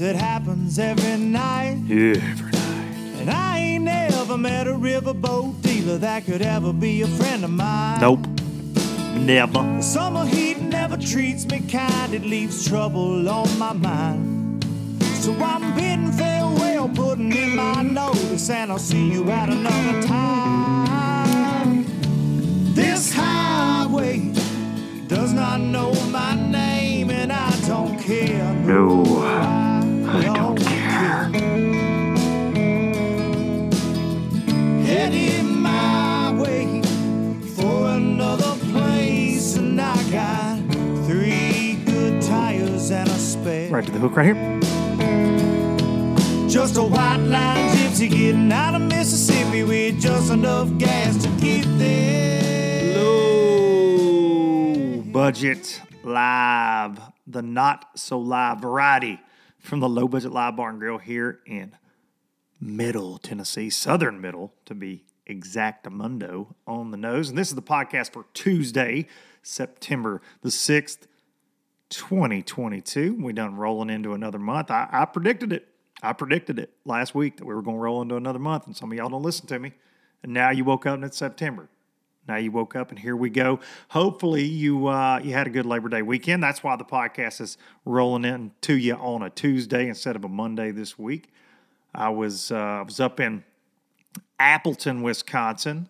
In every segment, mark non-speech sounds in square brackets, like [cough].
it happens every night. Every night. And I ain't never met a riverboat dealer that could ever be a friend of mine. Nope. Never. The summer heat never treats me kind, it leaves trouble on my mind. So I'm bidding farewell, putting in my notice, and I'll see you at another time. This highway does not know my name, and I don't care. No, I Right to the hook right here. Just a white line gypsy getting out of Mississippi with just enough gas to get there. Low budget live, the not so live variety from the low budget live barn grill here in Middle Tennessee, Southern Middle to be exactamundo on the nose. And this is the podcast for Tuesday, September the 6th, 2022. We done rolling into another month. I, I predicted it. I predicted it last week that we were going to roll into another month, and some of y'all don't listen to me. And now you woke up and it's September. Now you woke up and here we go. Hopefully you uh, you had a good Labor Day weekend. That's why the podcast is rolling in to you on a Tuesday instead of a Monday this week. I was uh, I was up in Appleton, Wisconsin,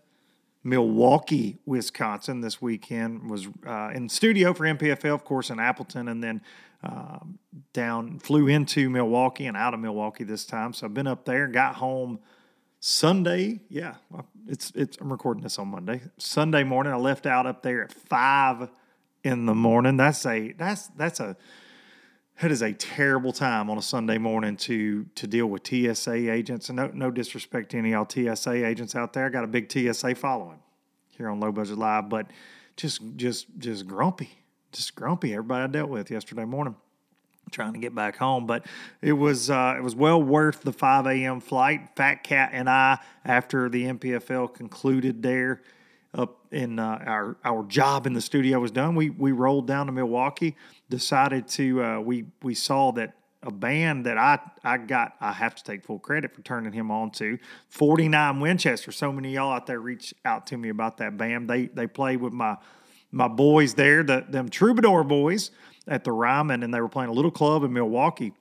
Milwaukee, Wisconsin this weekend. Was uh, in studio for NPFL, of course, in Appleton, and then um, down flew into Milwaukee and out of Milwaukee this time. So I've been up there. Got home Sunday. Yeah, it's it's. I'm recording this on Monday. Sunday morning, I left out up there at five in the morning. That's a that's that's a that is a terrible time on a Sunday morning to to deal with TSA agents. And no no disrespect to any of y'all TSA agents out there. I got a big TSA following here on Low Budget Live, but just just just grumpy, just grumpy. Everybody I dealt with yesterday morning trying to get back home. But it was uh, it was well worth the 5 a.m. flight. Fat Cat and I, after the NPFL concluded there, up in uh, our our job in the studio was done, we we rolled down to Milwaukee. Decided to uh, we we saw that a band that I I got I have to take full credit for turning him on to 49 Winchester. So many y'all out there reach out to me about that band. They they played with my my boys there, the them Troubadour boys at the Ryman, and they were playing a little club in Milwaukee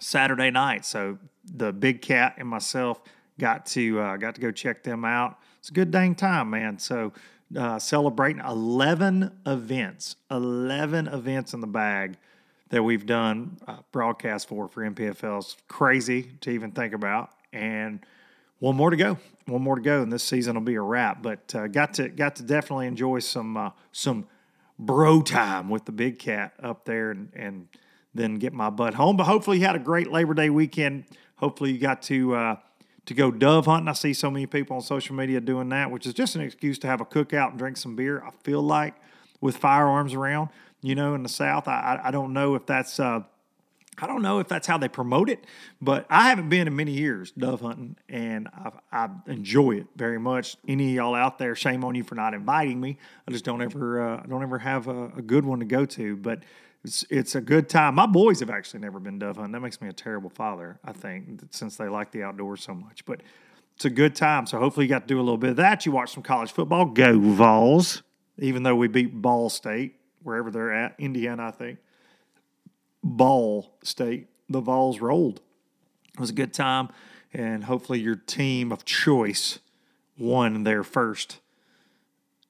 Saturday night. So the Big Cat and myself got to uh, got to go check them out. It's a good dang time, man. So uh, celebrating 11 events, 11 events in the bag that we've done uh, broadcast for for NPFL. It's crazy to even think about, and one more to go. One more to go, and this season will be a wrap. But uh, got to got to definitely enjoy some uh, some bro time with the big cat up there, and, and then get my butt home. But hopefully, you had a great Labor Day weekend. Hopefully, you got to uh, to go dove hunting. I see so many people on social media doing that, which is just an excuse to have a cookout and drink some beer. I feel like with firearms around, you know, in the South, I I don't know if that's uh, I don't know if that's how they promote it, but I haven't been in many years dove hunting, and I, I enjoy it very much. Any of y'all out there, shame on you for not inviting me. I just don't ever, uh, don't ever have a, a, good one to go to, but it's it's a good time. My boys have actually never been dove hunting. That makes me a terrible father, I think, since they like the outdoors so much. But it's a good time. So hopefully you got to do a little bit of that. You watch some college football. Go Vols! Even though we beat Ball State wherever they're at, Indiana, I think. Ball State, the Vols rolled. It was a good time, and hopefully your team of choice won their first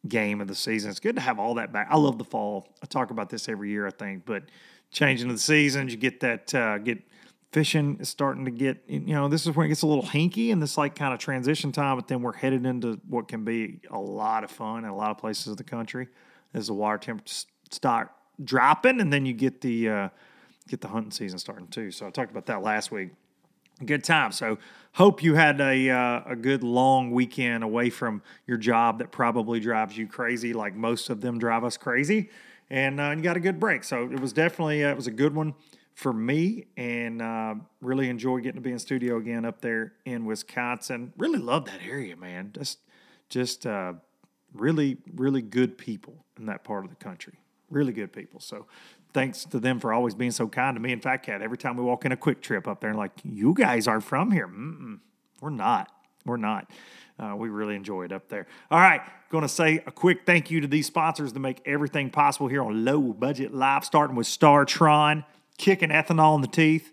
game of the season. It's good to have all that back. I love the fall. I talk about this every year, I think, but changing of the seasons, you get that uh, get fishing is starting to get you know this is when it gets a little hinky and this like kind of transition time but then we're headed into what can be a lot of fun in a lot of places of the country as the water temperatures start dropping and then you get the uh, get the hunting season starting too. So I talked about that last week. Good time. So hope you had a uh, a good long weekend away from your job that probably drives you crazy, like most of them drive us crazy, and uh, you got a good break. So it was definitely uh, it was a good one for me, and uh, really enjoy getting to be in studio again up there in Wisconsin. Really love that area, man. Just just uh, really really good people in that part of the country. Really good people. So thanks to them for always being so kind to me and Fat Cat. Every time we walk in a Kwik Trip up there, like, you guys are from here. Mm-mm, we're not. We're not. Uh, we really enjoy it up there. All right, going to say a quick thank you to these sponsors to make everything possible here on Low Budget Live, starting with StarTron, kicking ethanol in the teeth.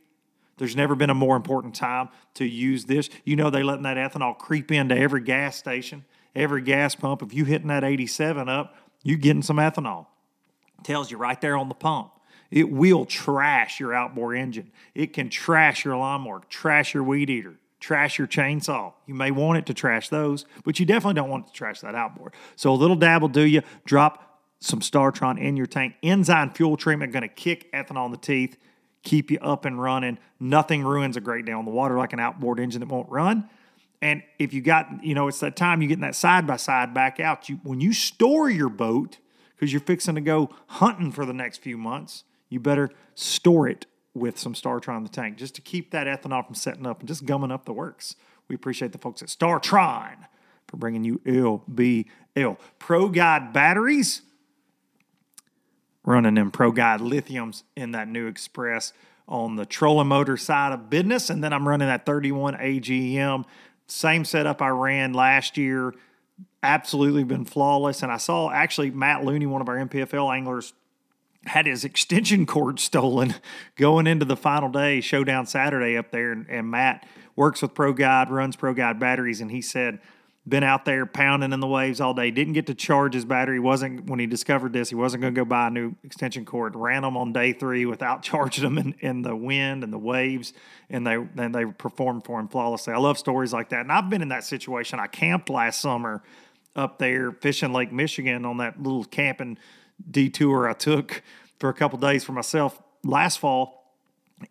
There's never been a more important time to use this. You know, they're letting that ethanol creep into every gas station, every gas pump. If you hitting that 87 up, you getting some ethanol tells you right there on the pump. It will trash your outboard engine. It can trash your lawnmower, trash your weed eater, trash your chainsaw. You may want it to trash those, but you definitely don't want it to trash that outboard. So a little dab will do you. Drop some StarTron in your tank. Enzyme fuel treatment going to kick ethanol in the teeth, keep you up and running. Nothing ruins a great day on the water like an outboard engine that won't run. And if you got, you know, it's that time you get that side by side back out. You when you store your boat, because you're fixing to go hunting for the next few months, you better store it with some StarTron in the tank just to keep that ethanol from setting up and just gumming up the works. We appreciate the folks at StarTron for bringing you LBL. Pro Guide batteries, running them Pro Guide lithiums in that new Xpress on the trolling motor side of business. And then I'm running that 31 AGM. Same setup I ran last year absolutely been flawless. And I saw actually Matt Looney, one of our NPFL anglers, had his extension cord [laughs] stolen going into the final day, showdown Saturday up there. And, and Matt works with Pro Guide, runs Pro Guide batteries, and he said, been out there pounding in the waves all day. Didn't get to charge his battery. wasn't when he discovered this. He wasn't going to go buy a new extension cord. Ran them on day three without [laughs] charging them in, in the wind and the waves, and they then they performed for him flawlessly. I love stories like that, and I've been in that situation. I camped last summer up there fishing Lake Michigan on that little camping detour I took for a couple days for myself last fall.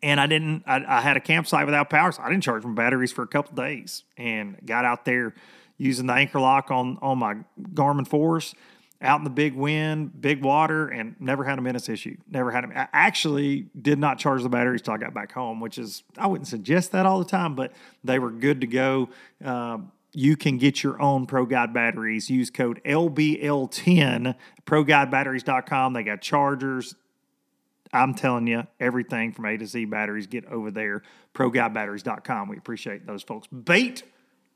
And I didn't, I, I, had a campsite without power, so I didn't charge my batteries for a couple days and got out there using the anchor lock on, on my Garmin Force out in the big wind, big water, and never had a menace issue. Never had a, I actually did not charge the batteries till I got back home, which is, I wouldn't suggest that all the time, but they were good to go. Uh, you can get your own Pro Guide batteries. Use code LBL10, ProGuideBatteries.com. They got chargers. I'm telling you, everything from A to Z batteries, get over there. ProGuideBatteries.com. We appreciate those folks.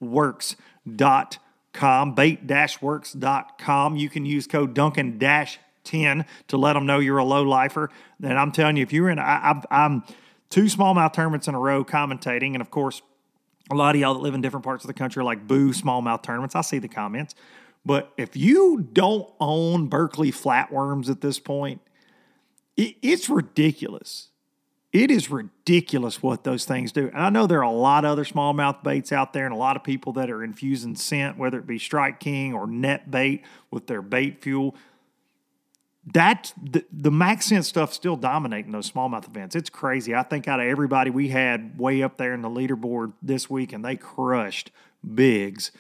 Baitworks.com, bait-works.com. You can use code Duncan 10 to let them know you're a low lifer. And I'm telling you, if you're in, I, I'm two smallmouth tournaments in a row commentating, and of course, a lot of y'all that live in different parts of the country are like, boo, smallmouth tournaments. I see the comments. But if you don't own Berkley flatworms at this point, it, it's ridiculous. It is ridiculous what those things do. And I know there are a lot of other smallmouth baits out there and a lot of people that are infusing scent, whether it be Strike King or net bait with their bait fuel. That the, the max scent stuff still dominating those smallmouth events. It's crazy. I think out of everybody we had way up there in the leaderboard this week, and they crushed bigs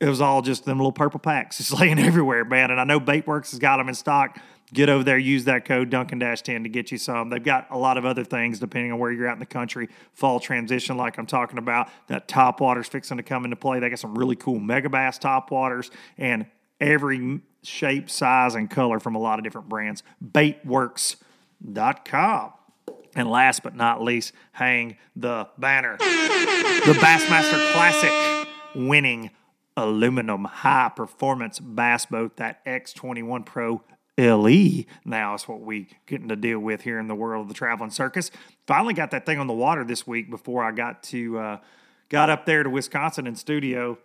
it was all just them little purple packs [laughs] just laying everywhere, man. And I know Baitworks has got them in stock. Get over there, use that code Duncan 10 to get you some. They've got a lot of other things depending on where you're at in the country. Fall transition, like I'm talking about, that top water's fixing to come into play. They got some really cool Megabass top waters and every shape, size, and color from a lot of different brands. Baitworks.com. And last but not least, hang the banner. The Bassmaster Classic winning aluminum high performance bass boat, that X21 Pro LE now is what we getting to deal with here in the world of the traveling circus. Finally got that thing on the water this week before I got to uh, got up there to Wisconsin in studio.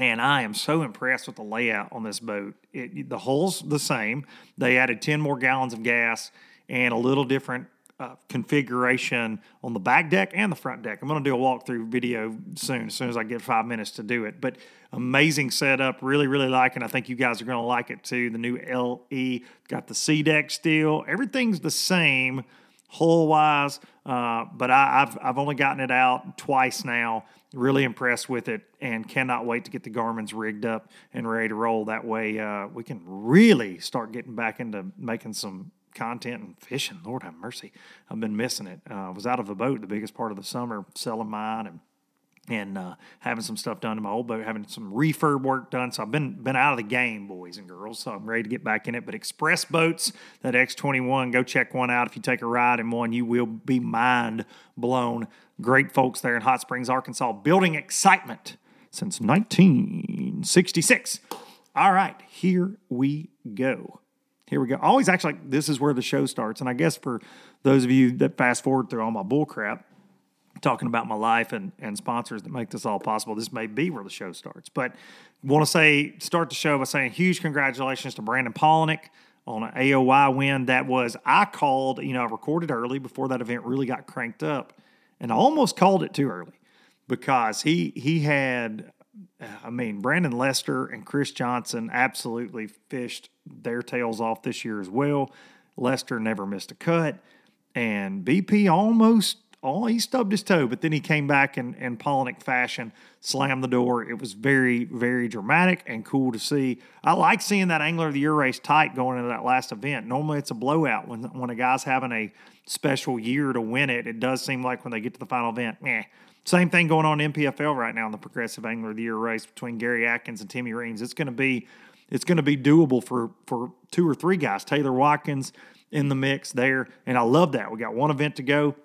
And I am so impressed with the layout on this boat. It, the hull's the same. They added 10 more gallons of gas and a little different uh, configuration on the back deck and the front deck. I'm going to do a walkthrough video soon, as soon as I get five minutes to do it. But amazing setup, really, really liking. I think you guys are going to like it too. The new LE got the SeaDek still. Everything's the same hull wise, uh, but I, have I've only gotten it out twice now. Really impressed with it, and cannot wait to get the Garmin's rigged up and ready to roll. That way, uh, we can really start getting back into making some content and fishing. Lord have mercy, I've been missing it. Uh, I was out of a boat the biggest part of the summer, selling mine and and uh, having some stuff done to my old boat, having some refurb work done. So I've been been out of the game, boys and girls. So I'm ready to get back in it. But Xpress Boats, that X21, go check one out. If you take a ride in one, you will be mind blown. Great folks there in Hot Springs, Arkansas, building excitement since 1966. All right, here we go. Here we go. Always actually, like this is where the show starts. And I guess for those of you that fast forward through all my bull crap, talking about my life and, and sponsors that make this all possible, this may be where the show starts. But want to say, start the show by saying huge congratulations to Brandon Palaniuk on an AOY win. That was, I called, you know, I recorded early before that event really got cranked up. And I almost called it too early because he he had Uh, I mean, Brandon Lester and Chris Johnson absolutely fished their tails off this year as well. Lester never missed a cut, and BP almost oh he stubbed his toe, but then he came back in, in Palaniuk fashion, slammed the door. It was very very dramatic and cool to see. I like seeing that angler of the year race tight going into that last event. Normally it's a blowout when when a guy's having a special year to win it. It does seem like when they get to the final event, meh same thing going on in NPFL right now in the Progressive Angler of the Year race between Gary Atkins and Timmy Reams. It's going to be it's going to be doable for for two or three guys. Taylor Watkins in the mix there, and I love that. We got one event to go,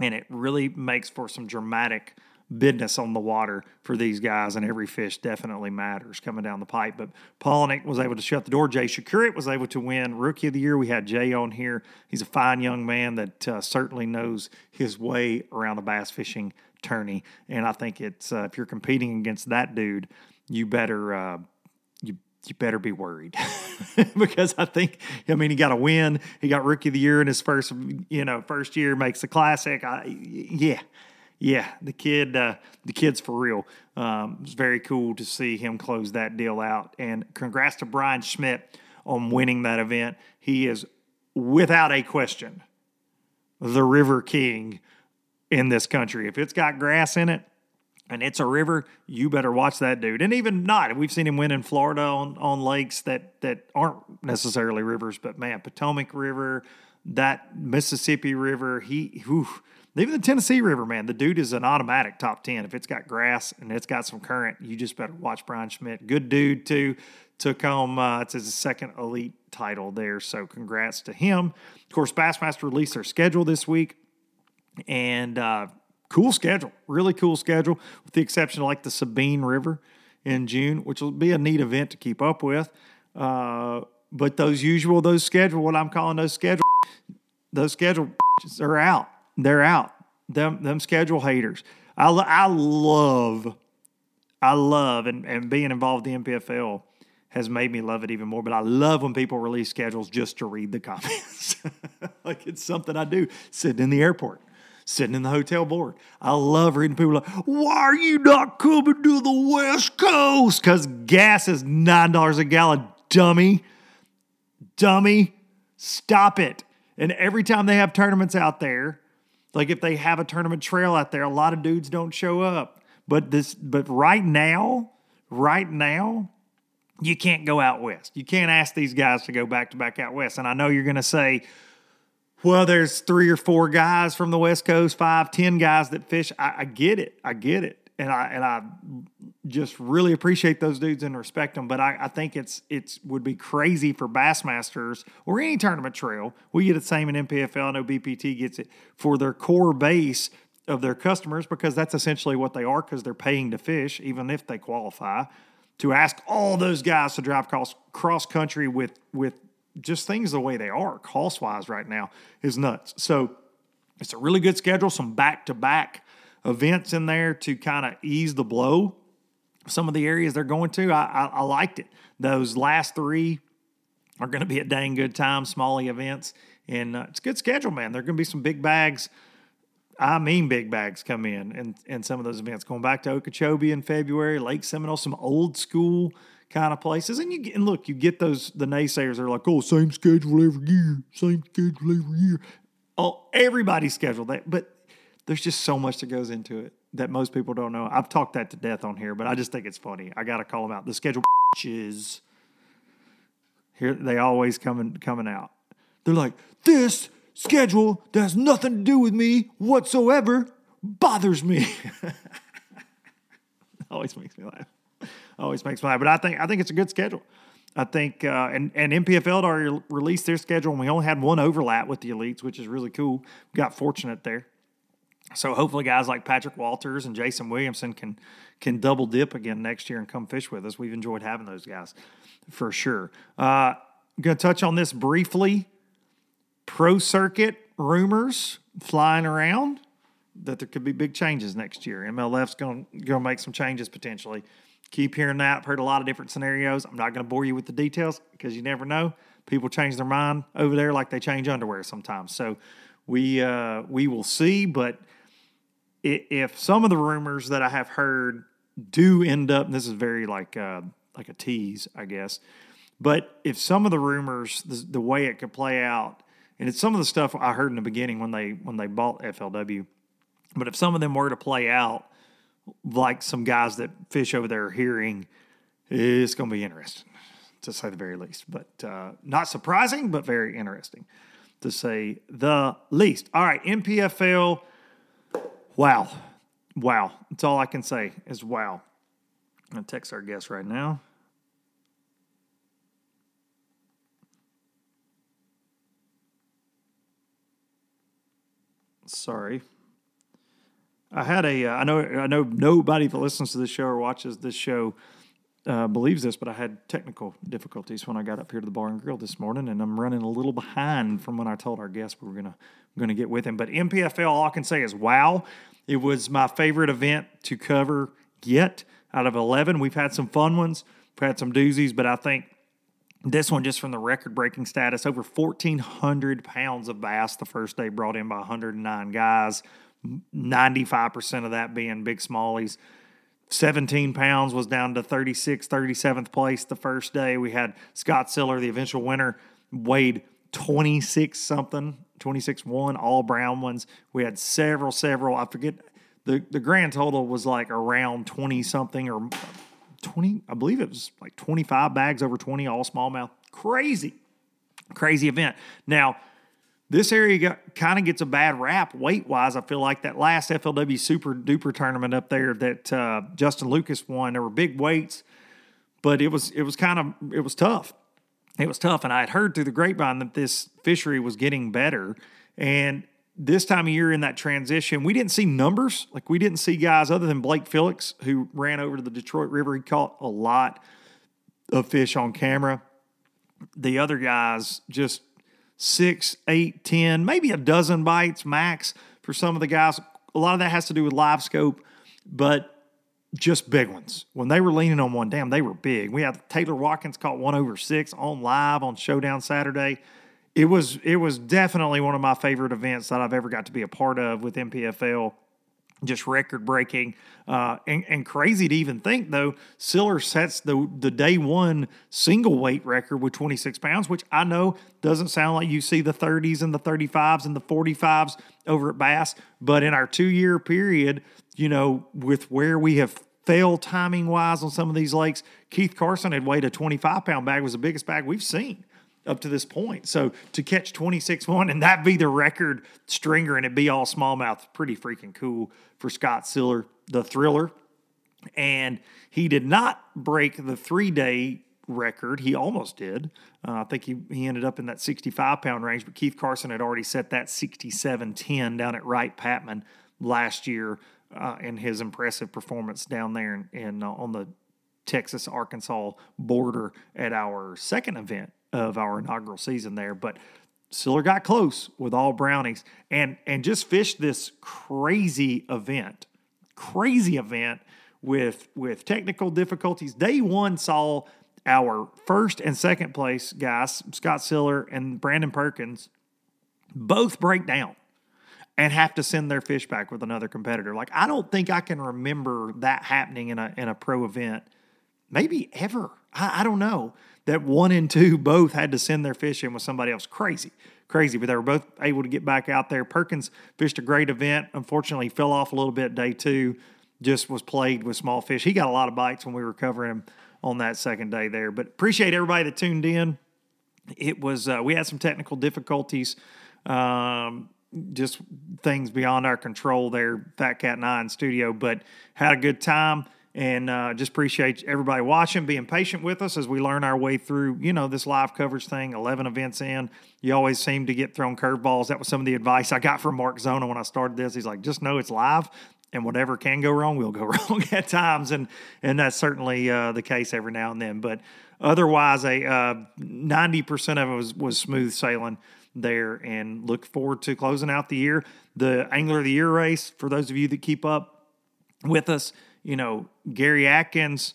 and it really makes for some dramatic business on the water for these guys, and every fish definitely matters coming down the pipe. But Palaniuk was able to shut the door. Jay Przekurat was able to win Rookie of the Year. We had Jay on here. He's a fine young man that uh, certainly knows his way around the bass fishing tourney. And I think it's uh, if you're competing against that dude, you better uh, you you better be worried [laughs] because I think I mean he got a win. He got rookie of the year in his first you know first year makes the classic. I, yeah. Yeah, the kid, uh, the kid's for real. Um, it's very cool to see him close that deal out. And congrats to Bryan Schmitt on winning that event. He is, without a question, the River King in this country. If it's got grass in it and it's a river, you better watch that dude. And even not, we've seen him win in Florida on, on lakes that that aren't necessarily rivers, but man, Potomac River, that Mississippi River, he whew, even the Tennessee River, man, the dude is an automatic top 10. If it's got grass and it's got some current, you just better watch Bryan Schmitt. Good dude, too. Took home, uh, it's his second elite title there. So congrats to him. Of course, Bassmaster released their schedule this week and uh, cool schedule, really cool schedule, with the exception of like the Sabine River in June, which will be a neat event to keep up with. Uh, but those usual, those schedule, what I'm calling those schedule, those schedule are out. They're out. Them them schedule haters. I I love, I love, and, and being involved in the NPFL has made me love it even more. But I love when people release schedules just to read the comments. [laughs] like it's something I do sitting in the airport, sitting in the hotel board. I love reading people like, why are you not coming to the West Coast? Because gas is $9 a gallon, dummy. Dummy. Stop it. And every time they have tournaments out there, like if they have a tournament trail out there, a lot of dudes don't show up. But this, but right now, right now, you can't go out west. You can't ask these guys to go back to back out west. And I know you're going to say, well, there's three or four guys from the West Coast, five, ten guys that fish. I, I get it. I get it. And I and I just really appreciate those dudes and respect them. But I, I think it's it's would be crazy for Bassmasters or any tournament trail. We get the same in NPFL. I know BPT gets it for their core base of their customers because that's essentially what they are because they're paying to fish, even if they qualify to ask all those guys to drive cross cross country with with just things the way they are cost wise right now is nuts. So it's a really good schedule, some back to back events in there to kind of ease the blow. Some of the areas they're going to, I, I, I liked it. Those last three are going to be a dang good time, smally events, and uh, it's a good schedule, man. There are going to be some big bags I mean, big bags come in and in some of those events. Going back to Okeechobee in February, Lake Seminole, some old school kind of places. And you get, and look, you get those the naysayers are like, oh, same schedule every year, same schedule every year. Oh, everybody's scheduled that, but there's just so much that goes into it that most people don't know. I've talked that to death on here, but I just think it's funny. I got to call them out. The schedule is here. They always coming coming out. They're like this schedule that has nothing to do with me whatsoever bothers me. [laughs] always makes me laugh. Always makes me laugh. But I think I think it's a good schedule. I think uh, and and NPFL already released their schedule, and we only had one overlap with the elites, which is really cool. We got fortunate there. So hopefully, guys like Patrick Walters and Jason Williamson can can double dip again next year and come fish with us. We've enjoyed having those guys for sure. Uh, going to touch on this briefly pro circuit rumors flying around that there could be big changes next year. MLF's going to make some changes potentially. Keep hearing that. I've heard a lot of different scenarios. I'm not going to bore you with the details because you never know. People change their mind over there like they change underwear sometimes. So we uh, we will see. But if some of the rumors that I have heard do end up, this is very like uh, like a tease, I guess. But if some of the rumors, the, the way it could play out, and it's some of the stuff I heard in the beginning when they when they bought FLW. But if some of them were to play out, like some guys that fish over there are hearing, it's going to be interesting, to say the very least. But uh, not surprising, but very interesting, to say the least. All right, NPFL. Wow, wow. That's all I can say is wow. I'm gonna text our guest right now. Sorry. I had a. Uh, I know. I know nobody that listens to this show or watches this show uh, believes this, but I had technical difficulties when I got up here to the bar and grill this morning, and I'm running a little behind from when I told our guest we were gonna gonna get with him. But NPFL, all I can say is wow. It was my favorite event to cover yet out of eleven. We've had some fun ones. We've had some doozies, but I think this one, just from the record breaking status, over 1,400 pounds of bass the first day brought in by 109 guys, 95% of that being big smallies. 17 pounds was down to 36, 37th place the first day. We had Scott Siller, the eventual winner, weighed 26 something, 26 1, all brown ones. We had several, several, I forget, the, the grand total was like around 20 something or 20, I believe it was like 25 bags over 20, all smallmouth. Crazy, crazy event. Now, this area kind of gets a bad rap weight wise. I feel like that last FLW Super Duper tournament up there that uh, Justin Lucas won, there were big weights, but it was it was kind of it was tough. It was tough, and I had heard through the grapevine that this fishery was getting better, and this time of year in that transition, we didn't see numbers. Like we didn't see guys other than Blake Felix, who ran over to the Detroit River. He caught a lot of fish on camera. The other guys just six, eight, ten, maybe a dozen bites max for some of the guys. A lot of that has to do with live scope, but just big ones. When they were leaning on one, damn, they were big. We had Taylor Watkins caught one over six on live on Showdown Saturday. It was it was definitely one of my favorite events that I've ever got to be a part of with NPFL just record breaking uh, and, and crazy to even think though siller sets the the day one single weight record with 26 pounds which i know doesn't sound like you see the 30s and the 35s and the 45s over at bass but in our two year period you know with where we have failed timing wise on some of these lakes keith carson had weighed a 25 pound bag was the biggest bag we've seen up to this point. So to catch 26 1 and that be the record stringer and it be all smallmouth, pretty freaking cool for Scott Siller, the thriller. And he did not break the three day record. He almost did. Uh, I think he, he ended up in that 65 pound range, but Keith Carson had already set that 67 10 down at Wright Patman last year uh, in his impressive performance down there in uh, on the Texas Arkansas border at our second event of our inaugural season there. But Siller got close with all brownies and and just fished this crazy event, crazy event with with technical difficulties. Day one saw our first and second place guys, Scott Siller and Brandon Perkins, both break down and have to send their fish back with another competitor. Like I don't think I can remember that happening in a in a pro event, maybe ever. I, I don't know that one and two both had to send their fish in with somebody else. Crazy, crazy. But they were both able to get back out there. Perkins fished a great event. Unfortunately, fell off a little bit day two. Just was played with small fish. He got a lot of bites when we were covering him on that second day there. But appreciate everybody that tuned in. It was uh, we had some technical difficulties. Um, just things beyond our control there, Fat Cat and I in studio, but had a good time and uh, just appreciate everybody watching, being patient with us as we learn our way through, you know, this live coverage thing. Eleven events in, you always seem to get thrown curveballs. That was some of the advice I got from Mark Zona when I started this. He's like, just know it's live, and whatever can go wrong will go [laughs] wrong at times, and and that's certainly uh, the case every now and then. But otherwise, a uh, ninety percent of it was was smooth sailing there, and look forward to closing out the year. The Angler of the Year race for those of you that keep up with us you know, Gary Atkins,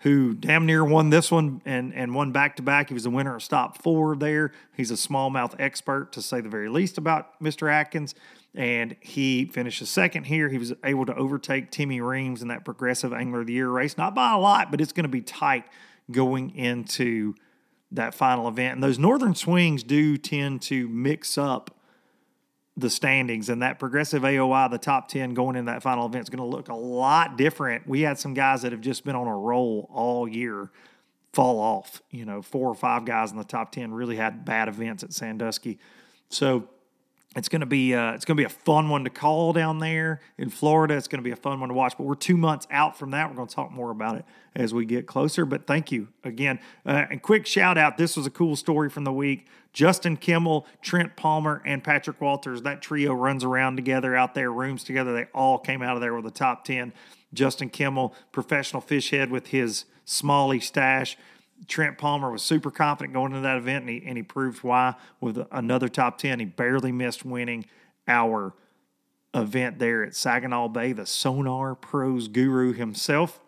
who damn near won this one and, and won back to back. He was the winner of stop four there. He's a smallmouth expert, to say the very least, about Mr. Atkins. And he finished second here. He was able to overtake Timmy Reams in that progressive Angler of the Year race. Not by a lot, but it's going to be tight going into that final event. And those northern swings do tend to mix up the standings and that progressive AOY, the top 10 going in that final event is going to look a lot different. We had some guys that have just been on a roll all year fall off. You know, four or five guys in the top 10 really had bad events at Sandusky. So it's going to be uh, it's going to be a fun one to call down there in Florida. It's going to be a fun one to watch. But we're two months out from that. We're going to talk more about it as we get closer. But thank you again. Uh, and quick shout out. This was a cool story from the week. Justin Kimmel, Trent Palmer, and Patrick Walters. That trio runs around together out there, rooms together. They all came out of there with the top ten. Justin Kimmel, professional fish head with his Smalley stash. Trent Palmer was super confident going into that event, and he, and he proved why with another top 10. He barely missed winning our event there at Saginaw Bay, the Sonar Pros guru himself.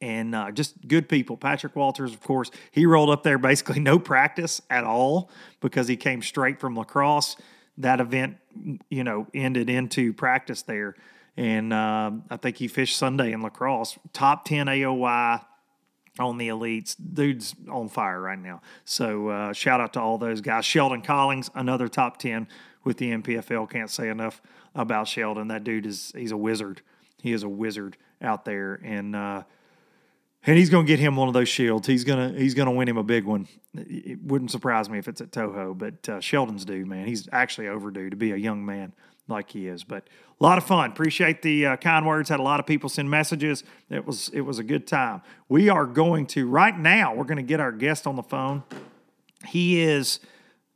And uh, just good people. Patrick Walters, of course, he rolled up there basically no practice at all because he came straight from La Crosse. That event, you know, ended into practice there. And uh, I think he fished Sunday in La Crosse. Top 10 AOY, on the elites. Dude's on fire right now. So uh, shout out to all those guys. Sheldon Collins, another top 10 with the NPFL. Can't say enough about Sheldon. That dude is, he's a wizard. He is a wizard out there. And, uh, and he's going to get him one of those shields. He's gonna he's gonna win him a big one. It wouldn't surprise me if it's at Toho, but uh, Sheldon's due, man. He's actually overdue to be a young man like he is. But a lot of fun. Appreciate the uh, kind words. Had a lot of people send messages. It was it was a good time. We are going to right now. We're going to get our guest on the phone. He is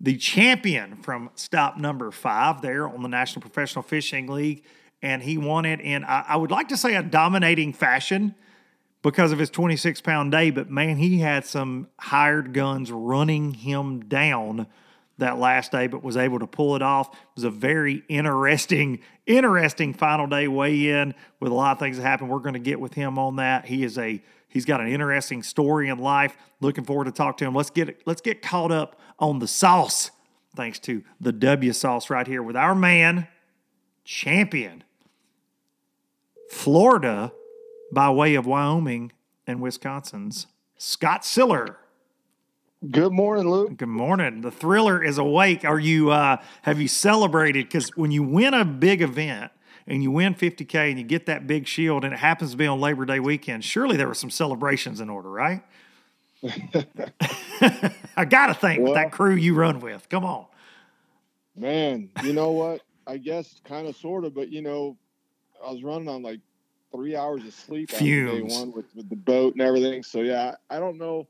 the champion from stop number five there on the National Professional Fishing League, and he won it in I, I would like to say a dominating fashion because of his 26 pound day. But man, he had some hired guns running him down that last day, but was able to pull it off. It was a very interesting, [laughs] interesting final day weigh in with a lot of things that happened. We're going to get with him on that. He is a he's got an interesting story in life. Looking forward to talk to him. Let's get let's get caught up on the sauce. Thanks to the W sauce right here with our man, champion, Florida, by way of Wyoming and Wisconsin's Scott Siller. Good morning, Luke. Good morning. The thriller is awake. Are you uh have you celebrated because when you win a big event and you win 50k and you get that big shield and it happens to be on Labor Day weekend, surely there were some celebrations in order, right? [laughs] I got to think with that crew you run with. Come on. Man, you know what? I guess kind of sort of, but you know, I was running on like three hours of sleep after day Fumes. one with, with the boat and everything. So yeah, I don't know.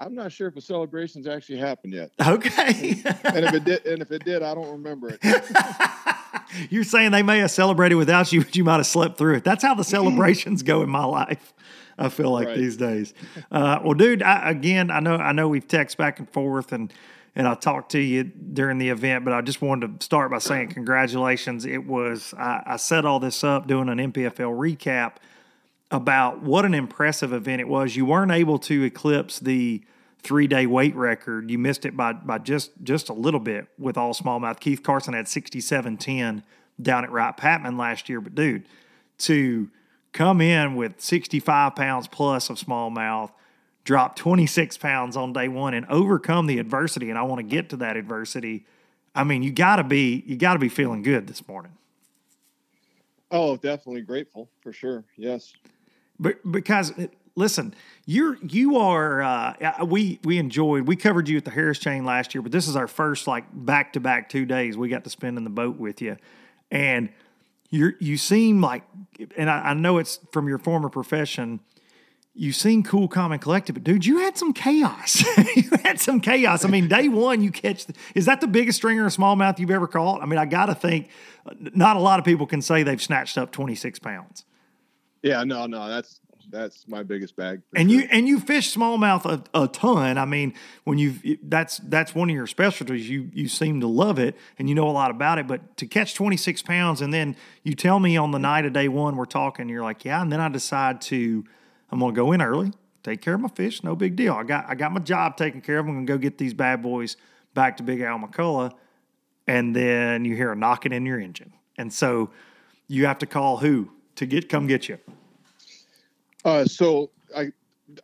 I'm not sure if a celebration's actually happened yet. Okay. And if it did, and if it did, I don't remember it. [laughs] You're saying they may have celebrated without you, but you might have slept through it. That's how the celebrations go in my life. I feel like Right. these days. Uh, well, dude, I, again, I know I know we've texted back and forth, and and I talked to you during the event, but I just wanted to start by saying congratulations. It was I, I set all this up doing an NPFL recap about what an impressive event it was. You weren't able to eclipse the three day weight record. You missed it by by just just a little bit with all smallmouth. Keith Carson had sixty seven ten down at Wright Patman last year, but dude, to come in with sixty five pounds plus of smallmouth, drop twenty six pounds on day one, and overcome the adversity. And I want to get to that adversity. I mean, you got to be you got to be feeling good this morning. Oh, definitely grateful for sure. Yes. But because listen, you're you are uh, we we enjoyed we covered you at the Harris Chain last year, but this is our first like back to back two days we got to spend in the boat with you, and you you seem like, and I, I know it's from your former profession. You seem cool, calm, and collected, but dude, you had some chaos. [laughs] you had some chaos. I mean, day one, you catch. The, is that the biggest stringer of smallmouth you've ever caught? I mean, I got to think, not a lot of people can say they've snatched up twenty six pounds. Yeah. No. No. That's that's my biggest bag. and sure. you and you fish smallmouth a, a ton. I mean, when you that's that's one of your specialties. You you seem to love it and you know a lot about it. But to catch twenty six pounds and then you tell me on the night of day one we're talking, you're like, yeah, and then I decide to I'm gonna go in early, take care of my fish, no big deal. I got I got my job taken care of. I'm gonna go get these bad boys back to Big Al McCullough, and then you hear a knocking in your engine, and so you have to call who to get come get you. Uh, so I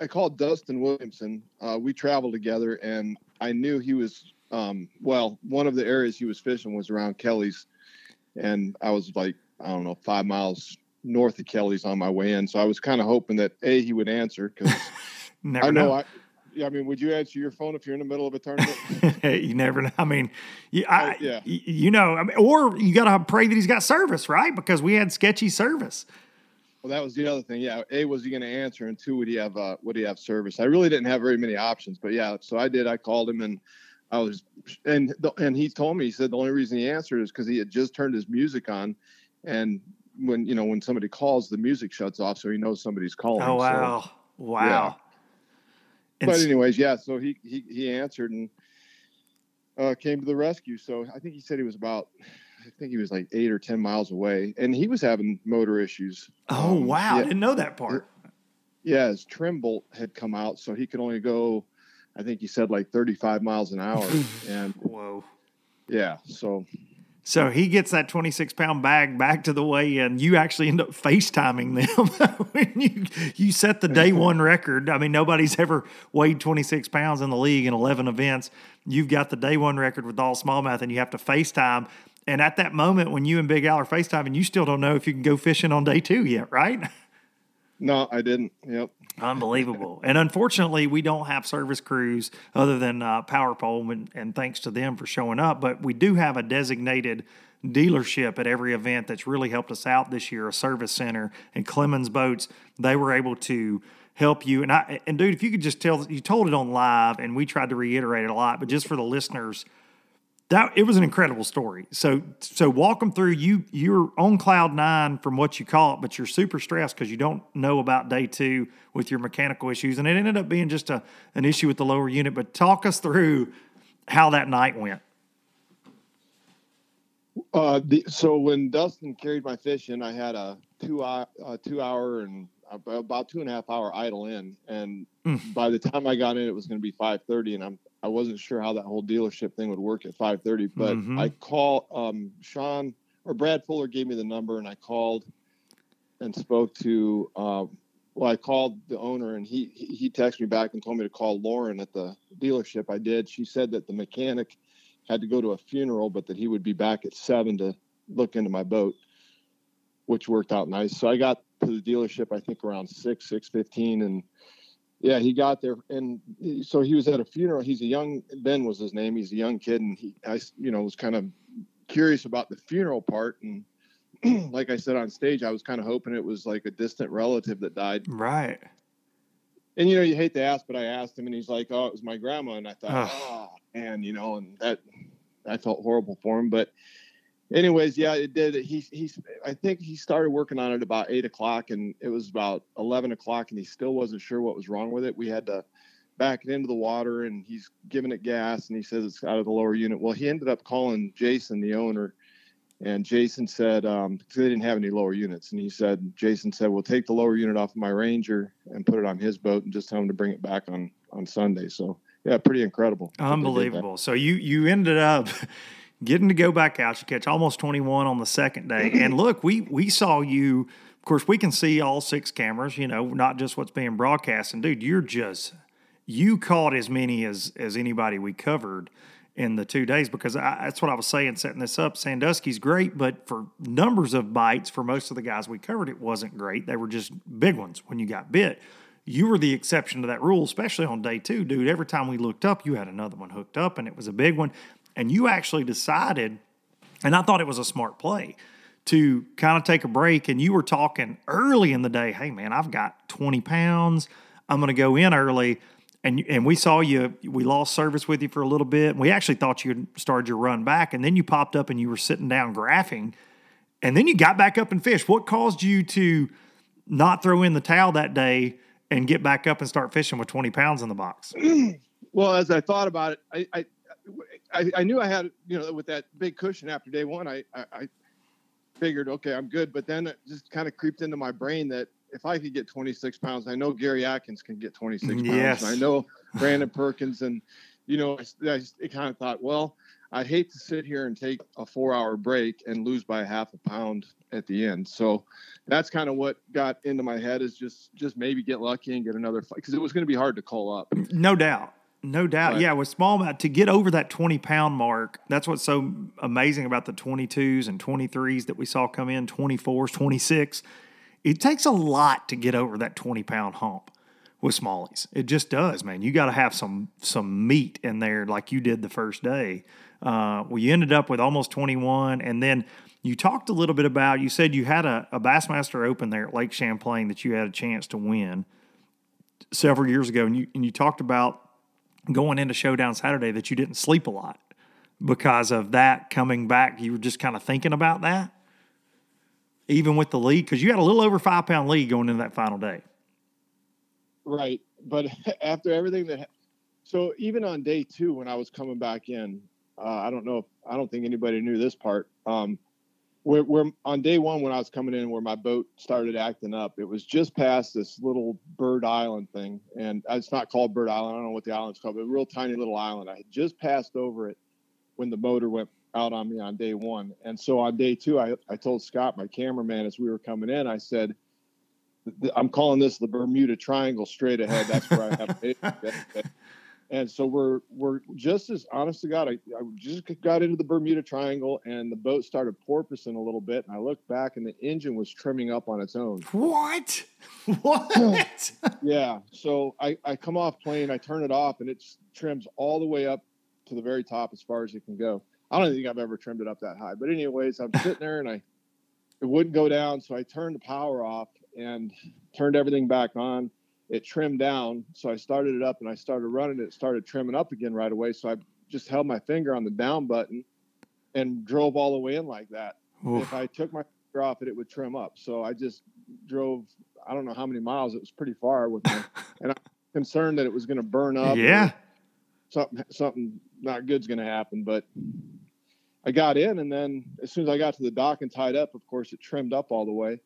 I called Dustin Williamson. Uh, we traveled together, and I knew he was um, well. One of the areas he was fishing was around Kelly's, and I was like I don't know five miles north of Kelly's on my way in. So I was kind of hoping that a he would answer because [laughs] I know, know. I. Yeah, I mean, would you answer your phone if you're in the middle of a tournament? [laughs] you never know. I mean, you, I, Oh, yeah. you know, I mean, or you got to pray that he's got service, right? Because we had sketchy service. well, that was the other thing. Yeah, a was he going to answer, and two would he have uh, would he have service? I really didn't have very many options, but yeah, so I did. I called him, and I was, and the, and he told me he said the only reason he answered is because he had just turned his music on, and when you know when somebody calls, the music shuts off, so he knows somebody's calling. Oh So- wow, wow. And but anyways, yeah. So he he he answered and uh, came to the rescue. So I think he said he was about, I think he was like eight or ten miles away, and he was having motor issues. oh Um, wow, I didn't know that part. yeah, his trim bolt had come out, so he could only go. I think he said like 35 miles an hour, [laughs] and Whoa. yeah, so So he gets that 26 pound bag back to the weigh in. You actually end up FaceTiming them [laughs] when you, you set the day one record. I mean, nobody's ever weighed 26 pounds in the league in 11 events. You've got the day one record with all smallmouth, and you have to FaceTime. And at that moment, when you and Big Al are FaceTiming, you still don't know if you can go fishing on day two yet, right? [laughs] no, I didn't. Yep. Unbelievable. and unfortunately, we don't have service crews other than uh, Power Pole, and, and thanks to them for showing up. But we do have a designated dealership at every event that's really helped us out this year, a service center. And Clemens Boats, they were able to help you. And I and dude, if you could just tell, you told it on live, and we tried to reiterate it a lot, but just for the listeners, that it was an incredible story. So so walk them through. You you're on cloud nine from what you call it, but you're super stressed because you don't know about day two with your mechanical issues, and it ended up being just a an issue with the lower unit. But talk us through how that night went. Uh, the, so when Dustin carried my fish in, I had a two hour, uh, two hour and about two and a half hour idle in, and Mm. by the time I got in, it was going to be five thirty, and I'm I wasn't sure how that whole dealership thing would work at five thirty, but Mhm. I call um, Sean or Brad Fuller gave me the number, and I called and spoke to. Uh, well, I called the owner, and he he he texted me back and told me to call Lauren at the dealership. I did. She said that the mechanic had to go to a funeral, but that he would be back at seven to look into my boat, which worked out nice. So I got to the dealership, I think around six, six fifteen, and yeah, he got there, and so he was at a funeral. He's a young Ben was his name. He's a young kid, and he, I, you know, was kind of curious about the funeral part, and [clears throat] like I said on stage, I was kind of hoping it was like a distant relative that died. Right. And you know, you hate to ask, but I asked him, and he's like, "Oh, it was my grandma," and I thought, Ugh. "Oh, man," you know, and that I felt horrible for him. But, anyways, yeah, it did. He he's I think he started working on it about eight o'clock, and it was about eleven o'clock, and he still wasn't sure what was wrong with it. We had to back it into the water, and he's giving it gas, and he says it's out of the lower unit. Well, he ended up calling Jason, the owner. And Jason said, um, they didn't have any lower units. And he said, Jason said, we'll take the lower unit off of my Ranger and put it on his boat and just tell him to bring it back on, on Sunday. So, yeah, pretty incredible. Unbelievable. So you you ended up [laughs] getting to go back out. You catch almost 21 on the second day. And [laughs] look, we we saw you. Of course, we can see all six cameras. You know, not just what's being broadcast. And dude, you're just you caught as many as as anybody we covered in the two days because I, that's what I was saying setting this up. Sandusky's great, but for numbers of bites for most of the guys we covered, it wasn't great. They were just big ones when you got bit. You were the exception to that rule, especially on day two, dude. Every time we looked up, you had another one hooked up, and it was a big one. And you actually decided, and I thought it was a smart play to kind of take a break. And you were talking early in the day, hey, man, I've got 20 pounds. I'm going to go in early. And, and we saw you, we lost service with you for a little bit. And we actually thought you had started your run back. And then you popped up and you were sitting down graphing. And then you got back up and fished. What caused you to not throw in the towel that day and get back up and start fishing with 20 pounds in the box? [clears throat] Well, as I thought about it, I, I, I, I knew I had, you know, with that big cushion after day one, I, I, I figured, okay, I'm good. But then it just kind of creeped into my brain that if I could get 26 pounds, I know Gary Atkins can get 26 mm, pounds. Yes. I know Brandon Perkins. And, you know, I, I kind of thought, well, I'd hate to sit here and take a four hour break and lose by half a pound at the end. So that's kind of what got into my head is just, just maybe get lucky and get another fight because it was going to be hard to call up. No doubt. No doubt. Yeah, with smallmouth, to get over that 20 pound mark, that's what's so amazing about the 22s and 23s that we saw come in, 24s, 26. It takes a lot to get over that 20 pound hump with smallies. It just does, man. You got to have some some meat in there like you did the first day. Uh, well, you ended up with almost 21. And then you talked a little bit about, you said you had a, a Bassmaster Open there at Lake Champlain that you had a chance to win several years ago. And you, and you talked about going into Showdown Saturday that you didn't sleep a lot because of that coming back. You were just kind of thinking about that, even with the lead, because you had a little over five pound lead going into that final day. Right. But [laughs] after everything that, so even on day two, when I was coming back in, uh, I don't know if, I don't think anybody knew this part. Um, where, where on day one, when I was coming in, where my boat started acting up, it was just past this little Bird Island thing. And uh, it's not called Bird Island. I don't know what the island's called, but a real tiny little island. I had just passed over it when the motor went out on me on day one. And so on day two, I, I told Scott, my cameraman, as we were coming in, I said, I'm calling this the Bermuda Triangle straight ahead. That's where I have. [laughs] And so we're we're just as honest to God. I, I just got into the Bermuda Triangle and the boat started porpoising a little bit. And I looked back and the engine was trimming up on its own. What? [laughs] What? [laughs] Yeah. So I, I come off plane, I turn it off, and it trims all the way up to the very top as far as it can go. I don't think I've ever trimmed it up that high. But anyways, I'm sitting there and I it wouldn't go down, so I turned the power off and turned everything back on. It trimmed down, so I started it up and I started running it. Started trimming up again right away. So I just held my finger on the down button and drove all the way in like that. Oof. If I took my finger off it, it would trim up. So I just drove. I don't know how many miles. It was pretty far with me, [laughs] and I'm concerned that it was going to burn up. yeah. something something not good's going to happen. But I got in, and then as soon as I got to the dock and tied up, of course, it trimmed up all the way,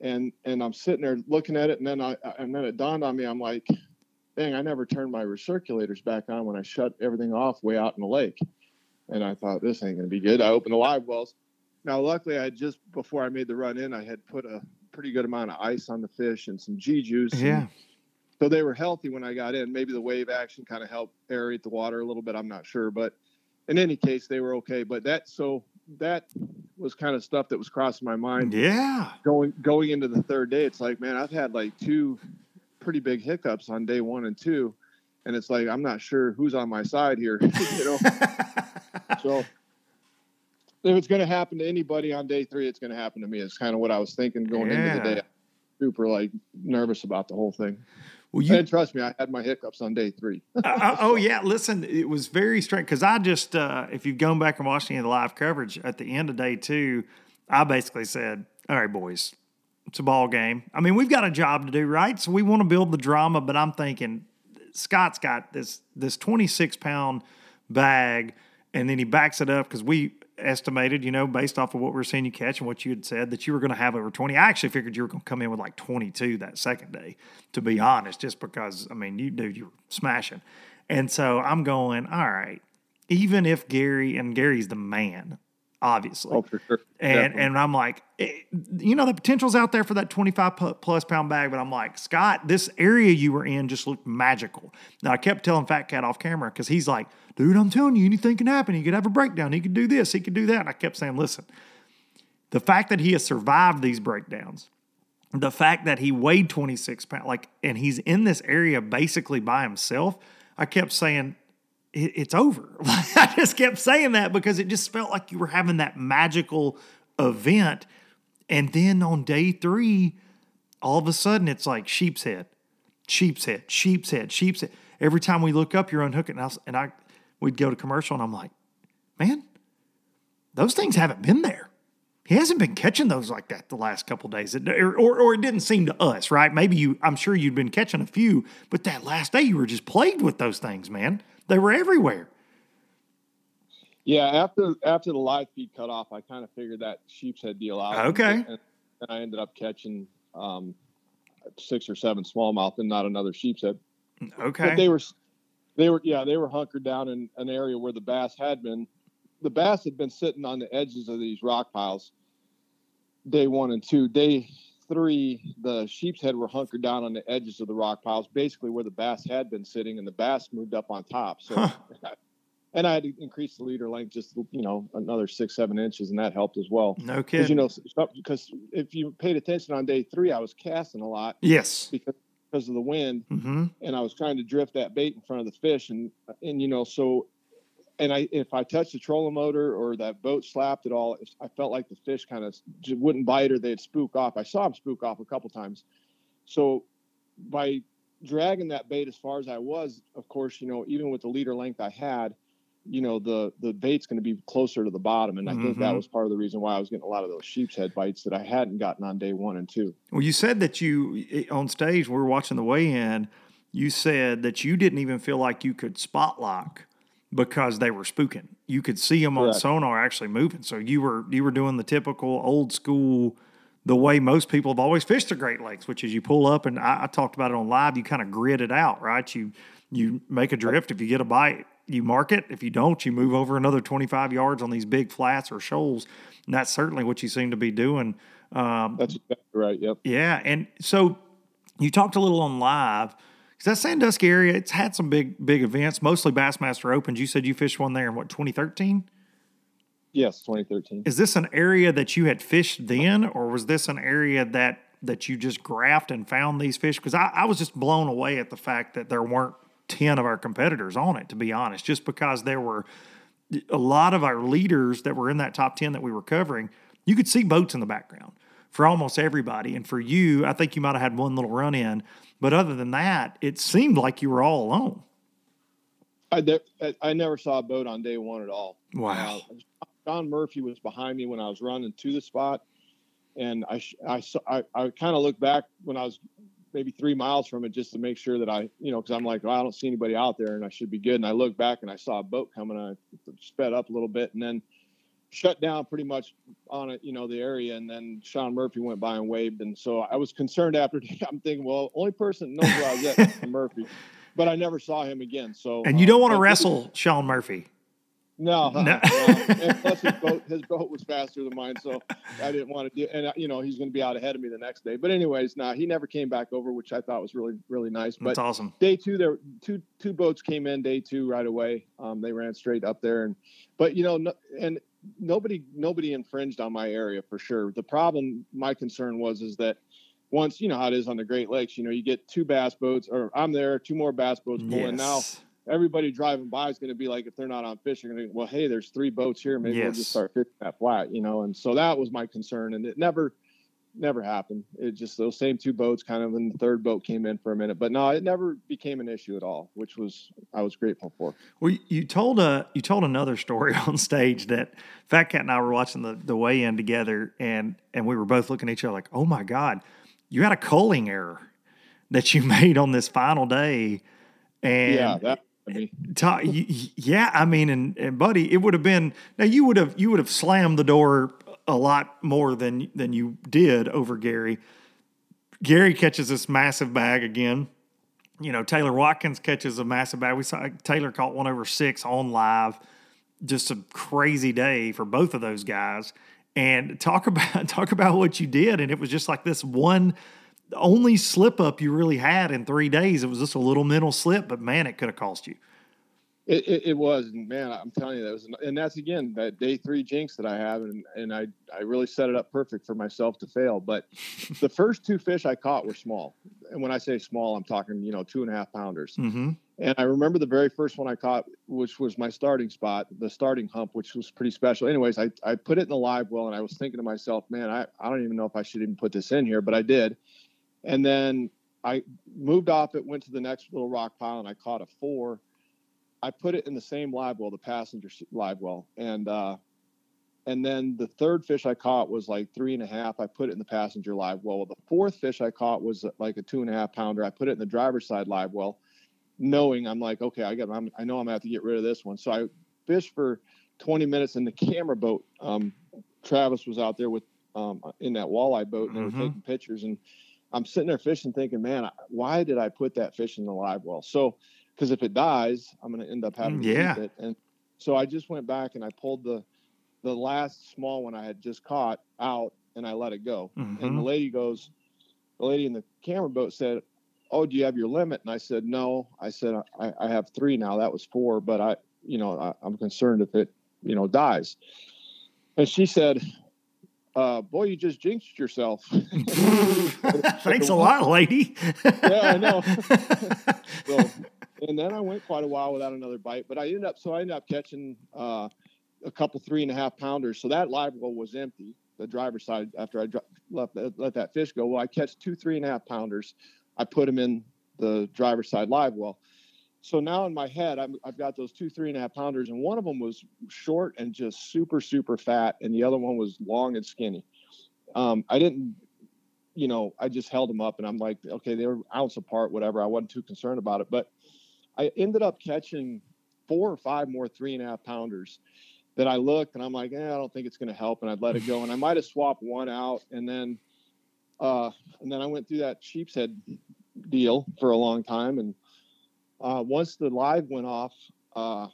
and and I'm sitting there looking at it, and then I and then it dawned on me, I'm like, dang, I never turned my recirculators back on when I shut everything off way out in the lake, and I thought this ain't to be good. I opened the live wells. Now, luckily, I just before I made the run in, I had put a pretty good amount of ice on the fish and some G juice. Yeah. So they were healthy when I got in. Maybe the wave action kind of helped aerate the water a little bit. I'm not sure, but in any case, they were okay. But that so that was kind of stuff that was crossing my mind Yeah. going going into the third day. It's like, man, I've had like two pretty big hiccups on day one and two, and it's like I'm not sure who's on my side here. [laughs] you know, [laughs] so if it's going to happen to anybody on day three, it's going to happen to me. It's kind of what I was thinking going into the Yeah. day. Super like nervous about the whole thing. Well, you and trust me, I had my hiccups on day three. uh, [laughs] oh yeah, listen, it was very strange because I just, uh, if you've gone back and watched any of the live coverage at the end of day two, I basically said, "All right, boys, it's a ball game. I mean, we've got a job to do, right? So we want to build the drama, but I'm thinking Scott's got this this 26 pound bag, and then he backs it up because we estimated, you know, based off of what we were seeing you catch and what you had said, that you were going to have over 20. I actually figured you were going to come in with like 22 that second day, to be honest, just because, I mean, you dude, you were smashing. And so I'm going, all right, even if Gary, and Gary's the man, obviously. Oh, for sure. And Definitely. and I'm like, eh, you know, the potential's out there for that 25 plus pound bag, but I'm like, Scott, this area you were in just looked magical. Now I kept telling Fat Cat off camera because he's like, dude, I'm telling you, anything can happen. He could have a breakdown. He could do this. He could do that. And I kept saying, listen, the fact that he has survived these breakdowns, the fact that he weighed 26 pounds, like, and he's in this area basically by himself, I kept saying, it's over. [laughs] I just kept saying that because it just felt like you were having that magical event. And then on day three, all of a sudden it's like sheep's head, sheep's head, sheep's head, sheep's head. Every time we look up, you're unhooking. And I, and I we'd go to commercial, and I'm like, man, those things haven't been there. He hasn't been catching those like that the last couple days, It- or, or or it didn't seem to us, right? Maybe you, I'm sure you'd been catching a few, but that last day you were just plagued with those things, man. They were everywhere. Yeah, after after the live feed cut off, I kind of figured that sheep's head deal out. Okay. And, and I ended up catching um, six or seven smallmouth and not another sheep's head. But Okay. they were they were yeah, they were hunkered down in an area where the bass had been. The bass had been sitting on the edges of these rock piles day one and two. Day three, the sheep's head were hunkered down on the edges of the rock piles, basically where the bass had been sitting, and the bass moved up on top. So Huh. [laughs] and I had to increase the leader length just you know another six seven inches, and that helped as well. no Because kidding. you know, because if you paid attention on day three, I was casting a lot yes. because because of the wind, hmm and I was trying to drift that bait in front of the fish, and and you know so. And I, if I touched the trolling motor or that boat slapped at all, I felt like the fish kind of wouldn't bite or they'd spook off. I saw them spook off a couple times. So by dragging that bait as far as I was, of course, you know, even with the leader length I had, you know, the the bait's going to be closer to the bottom, and I think that Mhm. was part of the reason why I was getting a lot of those sheep's head bites that I hadn't gotten on day one and two. Well, you said that you on stage. We were watching the weigh-in. You said that you didn't even feel like you could spot lock because they were spooking. You could see them on sonar actually moving. So you were you were doing the typical old school, the way most people have always fished the Great Lakes, which is you pull up and I, I talked about it on live. You kind of grid it out, right? You you make a drift. If you get a bite, you mark it. If you don't, you move over another twenty five yards on these big flats or shoals. And that's certainly what you seem to be doing. Um, That's exactly right. Yep. yeah, and so you talked a little on live because that Sandusky area, it's had some big big events, mostly Bassmaster Opens. You said you fished one there in what 2013. Yes, 2013. Is this an area that you had fished then, or was this an area that that you just graphed and found these fish? Because I, I was just blown away at the fact that there weren't ten of our competitors on it. To be honest, just because there were a lot of our leaders that were in that top 10 that we were covering, you could see boats in the background for almost everybody. And for you, I think you might have had one little run in. But other than that, it seemed like you were all alone. I, de- I- never saw a boat on day one at all. Wow. Uh, John Murphy was behind me when I was running to the spot, and I I saw, I, I kind of looked back when I was maybe three miles from it just to make sure that I, you know, because I'm like, well, I don't see anybody out there, and I should be good. And I looked back and I saw a boat coming. I sped up a little bit, and then shut down pretty much on it, you know, the area. And then Sean Murphy went by and waved, and so I was concerned after. [laughs] I'm thinking, well, only person knows where I was at Murphy, but I never saw him again. So And you don't uh, want to wrestle Sean Murphy. No, No. no. and plus his boat, his boat was faster than mine, so I didn't want to do. And uh, you know, he's going to be out ahead of me the next day. But anyways, nah, he never came back over, which I thought was really, really nice. But That's awesome. day two, there two two boats came in day two right away. Um, they ran straight up there, and but you know, no, and nobody nobody infringed on my area for sure. The problem, my concern was, is that once you know how it is on the Great Lakes, you know, you get two bass boats, or I'm there, two more bass boats pulling. Now Yes. Everybody driving by is going to be like, if they're not on fish, they're going to, well, hey, there's three boats here. Maybe we'll just start fishing that flat, you know? And so that was my concern. And it never, never happened. It just, those same two boats kind of, and the third boat came in for a minute, but no, it never became an issue at all, which was, I was grateful for. Well, you told a you told another story [laughs] on stage that Fat Cat and I were watching the the weigh in together, and and we were both looking at each other like, "Oh my god, you had a culling error that you [laughs] made on this final day." And yeah. That, I mean, yeah, I mean, and, and buddy, it would have been now you would have you would have slammed the door a lot more than than you did over Gary. Gary catches this massive bag again. You know, Taylor Watkins catches a massive bag. We saw Taylor caught one over six on live. Just a crazy day for both of those guys. And talk about [laughs] talk about what you did, and it was just like this one only slip up you really had in three days. It was just a little mental slip, but man, it could have cost you. It, it, it was, and man, I'm telling you, that was, and that's again that day three jinx that I have, and and I I really set it up perfect for myself to fail. But [laughs] the first two fish I caught were small, and when I say small, I'm talking you know two and a half pounders. Mm-hmm. And I remember the very first one I caught, which was my starting spot, the starting hump, which was pretty special. Anyways, I I put it in the live well, and I was thinking to myself, man, I I don't even know if I should even put this in here, but I did. And then I moved off it, went to the next little rock pile, and I caught a four. I put it in the same live well, the passenger live well, and uh, and then the third fish I caught was like three and a half. I put it in the passenger live well. The fourth fish I caught was like a two and a half pounder. I put it in the driver's side live well, knowing I'm like, okay, I got, I'm, I know I'm gonna have to get rid of this one. So I fished for 20 minutes in the camera boat. Um, Travis was out there with um, in that walleye boat, and they were taking pictures, and I'm sitting there fishing, thinking, man, why did I put that fish in the live well? So, because if it dies, I'm going to end up having to Yeah. keep it. And so I just went back and I pulled the the last small one I had just caught out, and I let it go. And the Mhm. lady goes, the lady in the camera boat said, "Oh, do you have your limit?" And I said, "No." I said, "I, I have three now. That was four, but I, you know, I, I'm concerned if it, you know, dies." And she said, uh, "Boy, you just jinxed yourself." [laughs] [laughs] Thanks a lot, lady. Yeah, I know. [laughs] so, and then I went quite a while without another bite, but I ended up so I ended up catching uh, a couple three and a half pounders. So that live well was empty. The driver's side after I dro- left let that fish go. Well, I catch two three and a half pounders. I put them in the driver's side live well. So now in my head, I'm, I've got those two three and a half pounders, and one of them was short and just super super fat, and the other one was long and skinny. Um, I didn't you know, I just held them up and I'm like, okay, they were ounce apart, whatever. I wasn't too concerned about it. But I ended up catching four or five more three and a half pounders that I looked and I'm like, eh, I don't think it's going to help. And I'd let it go. And I might have swapped one out. And then, uh, and then I went through that sheep's head deal for a long time. And, uh, once the live went off, uh,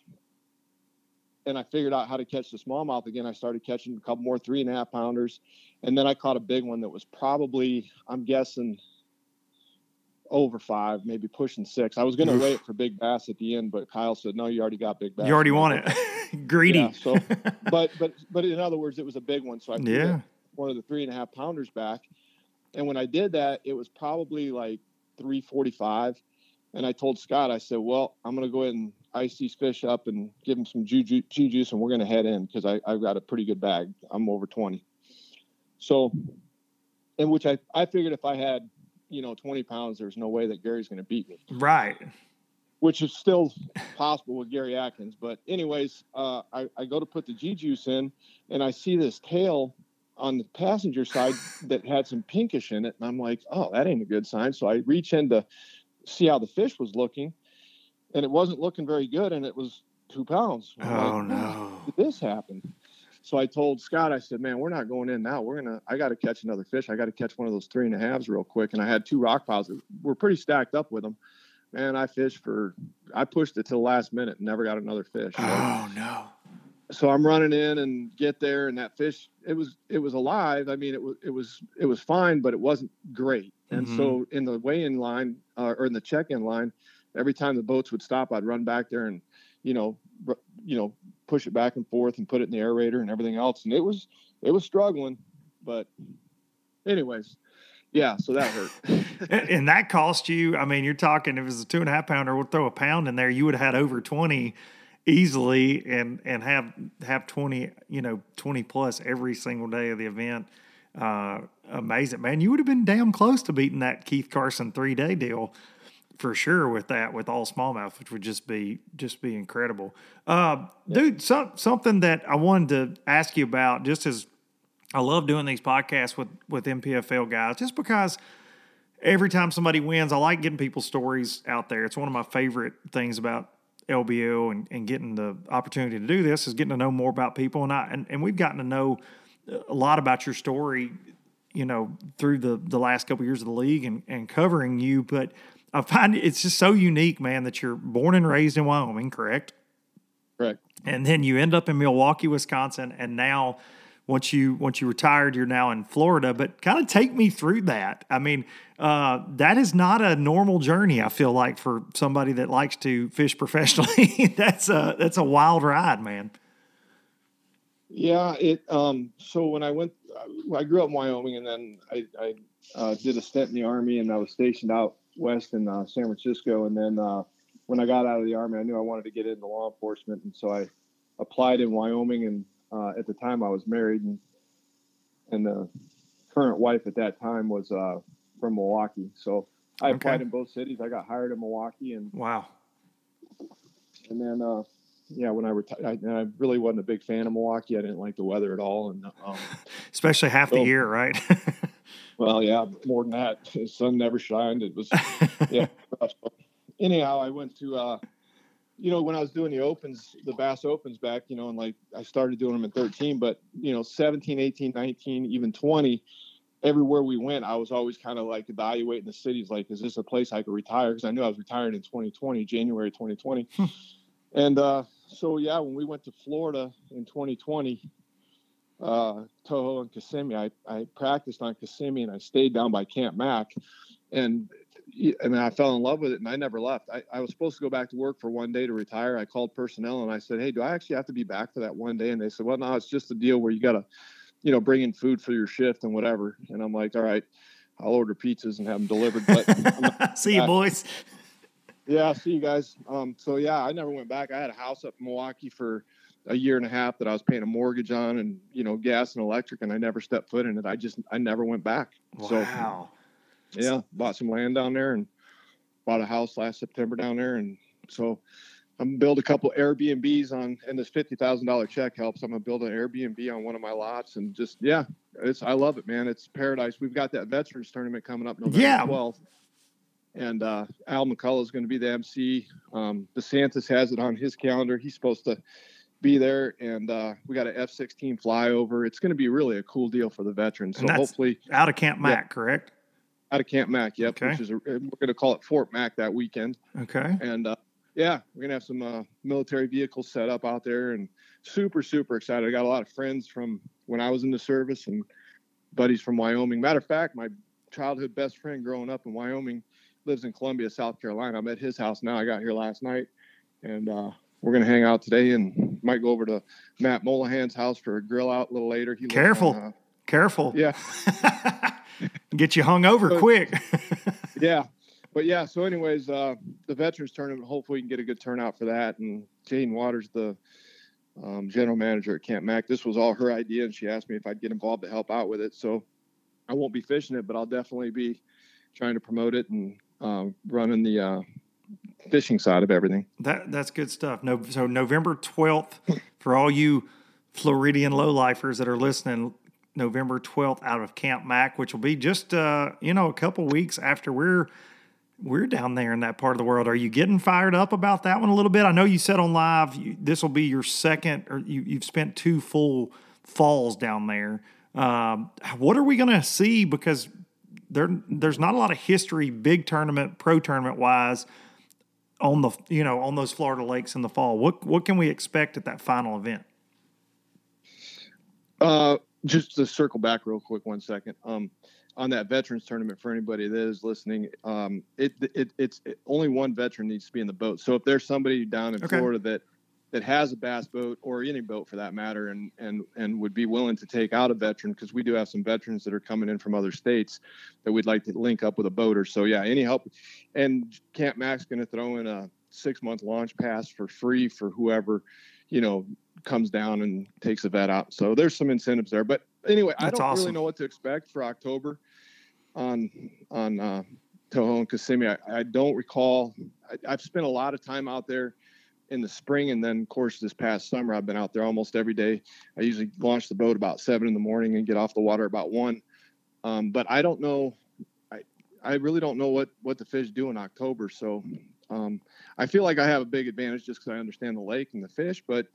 and I figured out how to catch the smallmouth again. I started catching a couple more three and a half pounders, and then I caught a big one that was probably, I'm guessing, over five, maybe pushing six. I was going to wait for big bass at the end, but Kyle said, "No, you already got big bass." you already want it. [laughs] [laughs] Greedy. Yeah, so- [laughs] but but but in other words, it was a big one. So I Yeah. one of the three and a half pounders back, and when I did that, it was probably like three forty five. And I told Scott, I said, "Well, I'm going to go ahead and ice these fish up and give them some G juice, and we're going to head in because I've got a pretty good bag. I'm over twenty. So, in which I I figured if I had you know 20 pounds, there's no way that Gary's going to beat me Right. which is still possible with Gary Atkins. But anyways, uh, I, I go to put the G juice in, and I see this tail on the passenger side [laughs] that had some pinkish in it. And I'm like, oh, that ain't a good sign. So I reach in to see how the fish was looking, and it wasn't looking very good. And it was two pounds. I'm Oh like, no. did this happen? So I told Scott, I said, man, we're not going in now. We're gonna, I got to catch another fish. I got to catch one of those three and a halves real quick. And I had two rock piles. that were pretty stacked up with them. Man, I fished for, I pushed it to the last minute and never got another fish. So- Oh no. so I'm running in and get there, and that fish, it was, it was alive. I mean, it was, it was, it was fine, but it wasn't great. And so in the weigh-in line uh, or in the check-in line, every time the boats would stop, I'd run back there and, you know, r- you know, push it back and forth and put it in the aerator and everything else. And it was, it was struggling, but anyways, yeah. So that hurt. [laughs] And and that cost you, I mean, you're talking if it was a two and a half pounder, we'll throw a pound in there, you would have had over 20 easily and and have have 20, you know, 20 plus every single day of the event. Uh amazing, man. You would have been damn close to beating that Keith Carson three day deal for sure with that with all smallmouth, which would just be just be incredible. Uh dude, some, something that I wanted to ask you about just as I love doing these podcasts with with NPFL guys just because every time somebody wins, I like getting people's stories out there. It's one of my favorite things about LBO and, and getting the opportunity to do this is getting to know more about people. And I and, and we've gotten to know a lot about your story, you know, through the the last couple years of the league and, and covering you. But I find it's just so unique, man, that you're born and raised in Wyoming, correct? Correct. and then you end up in Milwaukee, Wisconsin, and now once you once you retired, you're now in Florida. But kind of take me through that. I mean, uh, that is not a normal journey. I feel like for somebody that likes to fish professionally, [laughs] that's a that's a wild ride, man. Yeah, it. Um, so when I went, I grew up in Wyoming, and then I, I uh, did a stint in the army, and I was stationed out west in uh, San Francisco. And then uh, when I got out of the army, I knew I wanted to get into law enforcement, and so I applied in Wyoming. And uh, at the time, I was married, and and the current wife at that time was uh, from Milwaukee. So I Okay. applied in both cities. I got hired in Milwaukee, and Wow. and then, uh, yeah, when I retired, I, I really wasn't a big fan of Milwaukee. I didn't like the weather at all. And, um, [laughs] Especially half the Oh. year, right? [laughs] well, yeah, more than that, the sun never shined. It was, yeah. [laughs] Anyhow, I went to, uh, you know, when I was doing the opens, the Bass Opens back, you know, and like I started doing them in 13, but, you know, 17, 18, 19, even 20, everywhere we went, I was always kind of like evaluating the cities, like, is this a place I could retire? Because I knew I was retiring in 2020, January 2020. and uh, so, yeah, when we went to Florida in 2020, uh, Toho and Kissimmee, I, I practiced on Kissimmee and I stayed down by Camp Mack. And and I fell in love with it and I never left. I, I was supposed to go back to work for one day to retire. I called personnel and I said, Hey, do I actually have to be back for that one day? And they said, Well, no, it's just a deal where you got to, you know, bring in food for your shift and whatever. And I'm like, All right, I'll order pizzas and have them delivered. But [laughs] See you, boys. Yeah, see you guys. Um, so yeah, I never went back. I had a house up in Milwaukee for a year and a half that I was paying a mortgage on and, you know, gas and electric and I never stepped foot in it. I just, I never went back. So Wow. yeah, bought some land down there and bought a house last September down there. And so I'm gonna build a couple Airbnbs on, and this fifty thousand dollar check helps. I'm gonna build an Airbnb on one of my lots, and just yeah, it's I love it, man. It's paradise. We've got that veterans tournament coming up November Yeah. 12th, and uh, Al McCullough is going to be the MC. Um, DeSantis has it on his calendar. He's supposed to be there, and uh, we got an F-16 flyover. It's going to be really a cool deal for the veterans. So hopefully Out of Camp Mack, correct? out of Camp Mack, yep, Okay. which is a, we're going to call it Fort Mac that weekend. Okay. And uh, yeah, we're gonna have some uh, military vehicles set up out there, and super super excited. I got a lot of friends from when I was in the service and buddies from Wyoming. Matter of fact, my childhood best friend growing up in Wyoming lives in Columbia, South Carolina. I'm at his house now. I got here last night, and uh, we're gonna hang out today, and might go over to Matt Molahan's house for a grill out a little later. He Careful. on, uh, Careful. yeah, [laughs] Get you hung over So- quick. [laughs] yeah. But yeah, so anyways, uh, the veterans tournament, hopefully we can get a good turnout for that. And Jane Waters, the um, general manager at Camp Mack, this was all her idea, and she asked me if I'd get involved to help out with it. So I won't be fishing it, but I'll definitely be trying to promote it and um, running the uh, fishing side of everything. That that's good stuff. No, so November twelfth for all you Floridian lowlifers that are listening. November 12th out of Camp Mack, which will be just uh, you know a couple weeks after we're we're down there in that part of the world. Are you getting fired up about that one a little bit? I know you said on live this will be your second, or you, you've spent two full falls down there. Um, what are we going to see? Because there there's not a lot of history, big tournament, pro tournament wise, on the you know on those Florida lakes in the fall. What what can we expect at that final event? Uh, just to circle back real quick, one second. Um, on that veterans tournament for anybody that is listening, um, it, it it's it, only one veteran needs to be in the boat. So if there's somebody down in okay. Florida that that has a bass boat or any boat for that matter and and and would be willing to take out a veteran because we do have some veterans that are coming in from other states that we'd like to link up with a boater so. Yeah any help. And camp Mack's going to throw in a six month launch pass for free for whoever you know comes down and takes a vet out. So there's some incentives there. But anyway That's i don't awesome. really know what to expect for october on on uh toho and kissimmee I, I don't recall. I, i've spent a lot of time out there in the spring and then of course this past summer i've been out there almost every day. I usually launch the boat about seven in the morning and get off the water about one. Um, but i don't know i i really don't know what what the fish do in october. So um, i feel like i have a big advantage just because i understand the lake and the fish but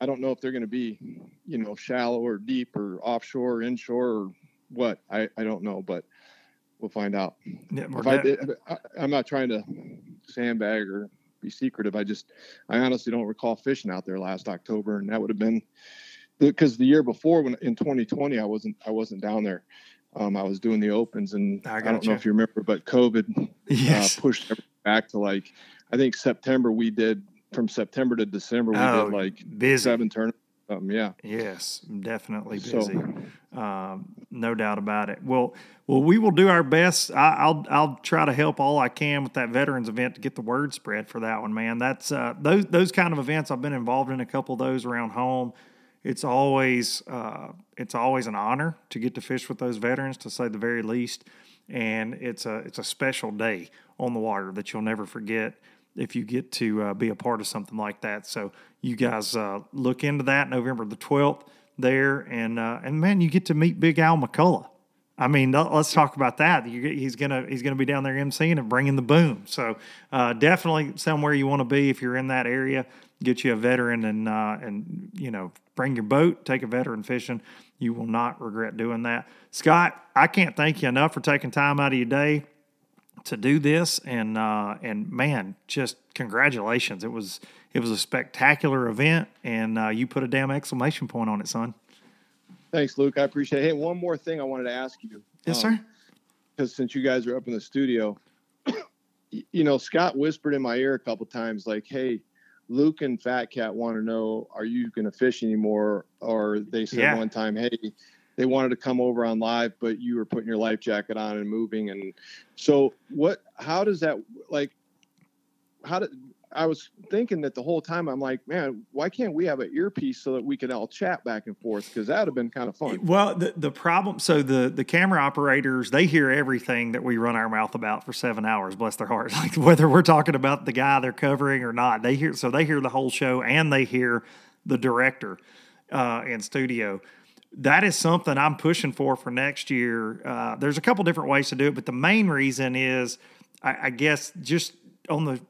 i don't know if they're going to be you know shallow or deep or offshore or inshore or what. I i don't know but we'll find out. Yeah, I, i'm not trying to sandbag or be secretive. I just, I honestly don't recall fishing out there last October, and that would have been because the year before, when in 2020, I wasn't, I wasn't down there. Um, I was doing the opens, and I, I don't you. know if you remember, but COVID uh, yes. uh, pushed back to like, I think September. We did from September to December. We oh, did like busy. seven tournaments. Um, yeah. Yes, definitely busy. So, um, no doubt about it. Well, well, we will do our best. I, will I'll try to help all I can with that veterans event to get the word spread for that one, man. That's uh, those those kind of events. I've been involved in a couple of those around home. It's always uh, it's always an honor to get to fish with those veterans, to say the very least. And it's a it's a special day on the water that you'll never forget if you get to uh, be a part of something like that. So you guys uh, look into that November the twelfth there, and uh, and man, you get to meet Big Al McCullough. I mean, let's talk about that. He's gonna he's gonna be down there emceeing and bringing the boom. So uh, definitely somewhere you want to be if you're in that area. Get you a veteran and uh, and you know bring your boat, take a veteran fishing. You will not regret doing that. Scott, I can't thank you enough for taking time out of your day to do this. And uh, and man, just congratulations! It was it was a spectacular event, and uh, you put a damn exclamation point on it, son. Thanks, Luke. I appreciate it. Hey, one more thing I wanted to ask you. Yes, um, sir. Because since you guys are up in the studio, you know, Scott whispered in my ear a couple times, like, "Hey, Luke and Fat Cat want to know, are you going to fish anymore?" Or they said yeah. one time, "Hey, they wanted to come over on live, but you were putting your life jacket on and moving." And so, what? How does that like? How did I was thinking that the whole time. I'm like, man, why can't we have an earpiece so that we can all chat back and forth? Because that would have been kind of fun. Well, the the problem. So the the camera operators they hear everything that we run our mouth about for seven hours. Bless their hearts. [laughs] Like whether we're talking about the guy they're covering or not, they hear. So they hear the whole show and they hear the director uh, in studio that is something I'm pushing for for next year. Uh, there's a couple different ways to do it, but the main reason is, I, I guess, just on the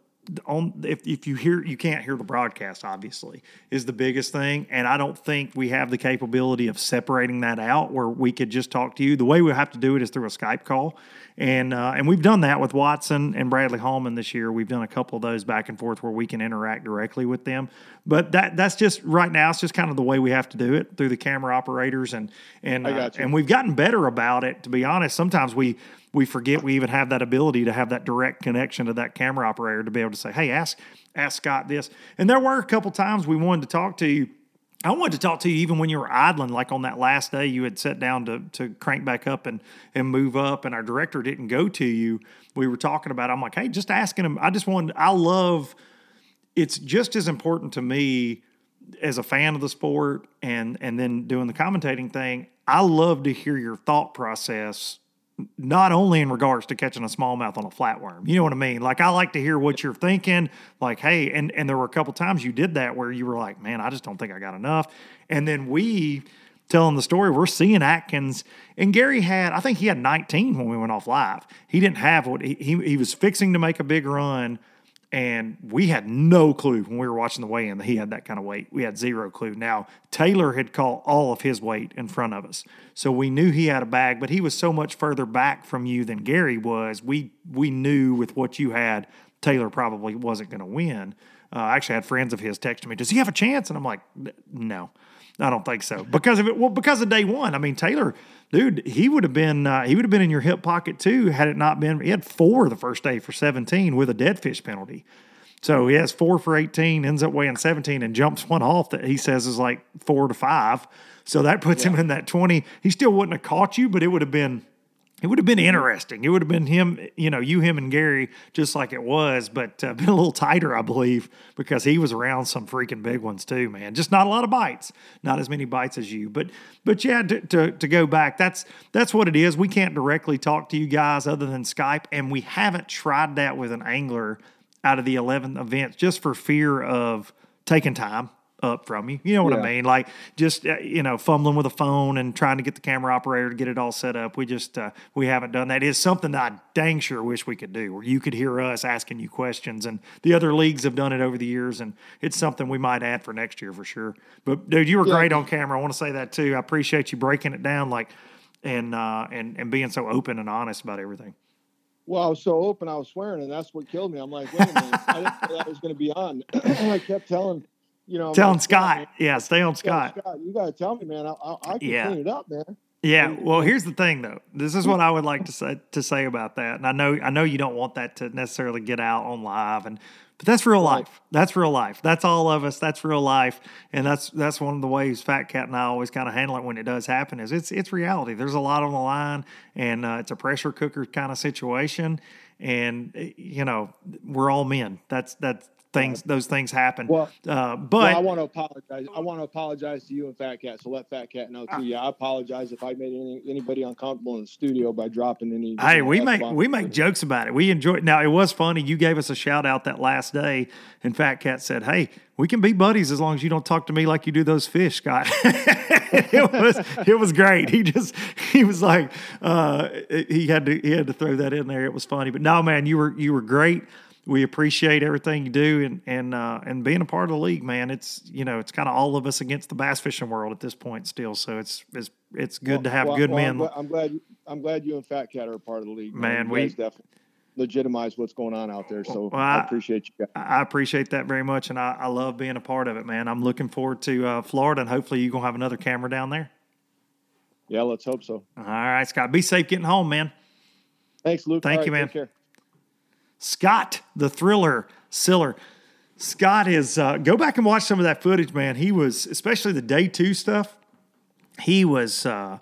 on if, if you hear you can't hear the broadcast obviously is the biggest thing. And i don't think we have the capability of separating that out where we could just talk to you. The way we have to do it is through a skype call. And uh, and we've done that with watson and bradley hallman this year. We've done a couple of those back and forth where we can interact directly with them. But that that's just right now it's just kind of the way we have to do it through the camera operators and and uh, and we've gotten better about it to be honest. Sometimes we we forget we even have that ability to have that direct connection to that camera operator to be able to say, "Hey, ask ask Scott this." And there were a couple times we wanted to talk to you. I wanted to talk to you even when you were idling, like on that last day you had sat down to to crank back up and and move up, and our director didn't go to you. We were talking about. I'm like, hey, just asking him. I just wanted. I love. It's just as important to me as a fan of the sport and and then doing the commentating thing. I love to hear your thought process not only in regards to catching a smallmouth on a flatworm. You know what I mean? Like I like to hear what you're thinking. Like, hey, and and there were a couple times you did that where you were like, man, I just don't think I got enough. And then we telling the story, we're seeing Atkins and Gary had, I think he had 19 when we went off live. He didn't have what he, he, he was fixing to make a big run. And we had no clue when we were watching the weigh in that he had that kind of weight. We had zero clue. Now, Taylor had caught all of his weight in front of us. So we knew he had a bag, but he was so much further back from you than Gary was. We we knew with what you had, Taylor probably wasn't going to win. Uh, I actually had friends of his texting me, "Does he have a chance?" And I'm like, "No, I don't think so." Because of it, well, because of day one. I mean, Taylor, dude, he would have been uh, he would have been in your hip pocket too had it not been. He had four the first day for 17 with a dead fish penalty. So he has four for 18, ends up weighing 17, and jumps one off that he says is like four to five. So that puts him in that 20. He still wouldn't have caught you, but it would have been it would have been interesting. It would have been him, you know, you, him, and Gary, just like it was, but uh, been a little tighter, I believe, because he was around some freaking big ones too, man. Just not a lot of bites, not as many bites as you, but but yeah, to, to, to go back, that's that's what it is. We can't directly talk to you guys other than Skype, and we haven't tried that with an angler out of the 11 events just for fear of taking time up from you. You know what Yeah. I mean? Like just uh, you know fumbling with a phone and trying to get the camera operator to get it all set up. We just uh, we haven't done that. It's something that I dang sure wish we could do, where you could hear us asking you questions. And the other leagues have done it over the years, and it's something we might add for next year for sure. But dude, you were Yeah. great on camera. I want to say that too. I appreciate you breaking it down like and uh, and and being so open and honest about everything. Well, I was so open, I was swearing, and that's what killed me. I'm like, wait a minute, I didn't know that was going to be on. [clears throat] I kept telling, you know, Telling Scott, man, yeah, stay on yeah, Scott. Scott, you got to tell me, man. I, I, I can Yeah. clean it up, man. Yeah, well, here's the thing though. This is what I would like to say to say about that. And I know I know you don't want that to necessarily get out on live and but that's real Right. life. That's real life. That's all of us. That's real life. And that's that's one of the ways Fat Cat and I always kind of handle it when it does happen is it's it's reality. There's a lot on the line and uh, it's a pressure cooker kind of situation and eh, you know, we're all men. That's that's things those things happen. Well- uh, Well, but I want to apologize. I want to apologize to you and Fat Cat. So let Fat Cat know too. Yeah, I apologize if I made any, anybody uncomfortable in the studio by dropping any. Hey, we make we make jokes about it. We enjoy it. Now it was funny. You gave us a shout out that last day, and Fat Cat said, "Hey, we can be buddies as long as you don't talk to me like you do those fish, Scott." [laughs] it was it was great. He just he was like uh, he had to he had to throw that in there. It was funny, but no, man, you were you were great. We appreciate everything you do and and uh, and being a part of the league, man. It's you know it's kind of all of us against the bass fishing world at this point still. So it's it's it's good to have Well, good well, men. I'm, glad, I'm glad. I'm glad you and Fat Cat are a part of the league. Man, you we- definitely legitimize what's going on out there. So Well, I I- appreciate you guys. I appreciate that very much, and I, I love being a part of it, man. I'm looking forward to uh, Florida, and hopefully you're gonna have another camera down there. Yeah, let's hope so. All right, Scott. Be safe getting home, man. Thanks, Luke. Thank All you, right, man. Scott, the thriller, Siller. Scott is uh, go back and watch some of that footage, man. He was, especially the day two stuff. He was, uh,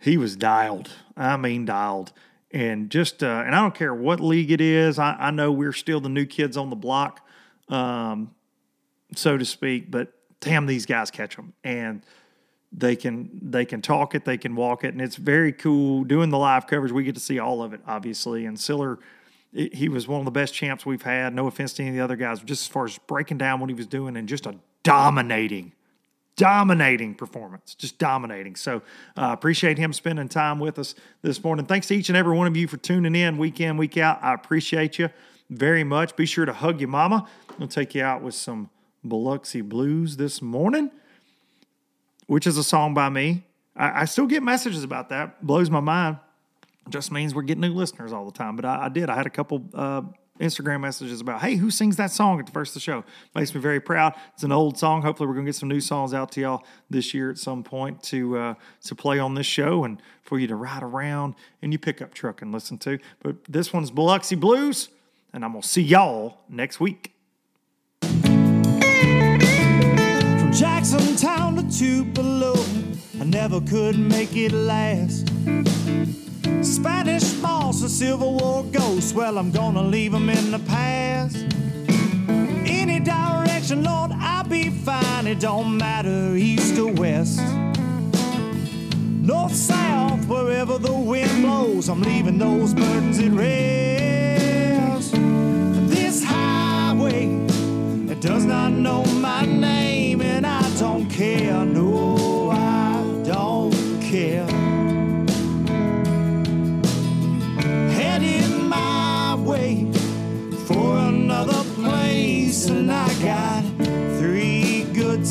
he was dialed. I mean, dialed. And just, uh, and I don't care what league it is. I, I know we're still the new kids on the block, um, so to speak. But damn, these guys catch them, and they can they can talk it, they can walk it, and it's very cool. Doing the live coverage, we get to see all of it, obviously. And Siller, he was one of the best champs we've had. No offense to any of the other guys, just as far as breaking down what he was doing and just a dominating, dominating performance, just dominating. So uh, appreciate him spending time with us this morning. Thanks to each and every one of you for tuning in week in, week out. I appreciate you very much. Be sure to hug your mama. I'll take you out with some Biloxi Blues this morning which is a song by me. I, I still get messages about that. Blows my mind. Just means we're getting new listeners all the time. But I, I did. I had a couple uh, Instagram messages about, hey, who sings that song at the first of the show? Makes me very proud. It's an old song. Hopefully, we're gonna get some new songs out to y'all this year at some point to uh, to play on this show and for you to ride around in your pickup truck and listen to. But this one's Biloxi Blues, and I'm gonna see y'all next week. From Jackson Town to Tupelo, I never could make it last. Spanish moss and Civil War ghosts, well, I'm gonna leave them in the past. Any direction, Lord, I'll be fine. It don't matter, east or west. North, south, wherever the wind blows, I'm leaving those burdens at rest. This highway it does not know my name, and I don't care. No, I don't.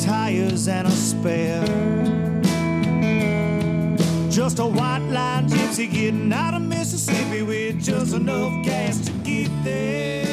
Dollars and a spare. Just a white line gypsy getting out of Mississippi with just enough gas to get there.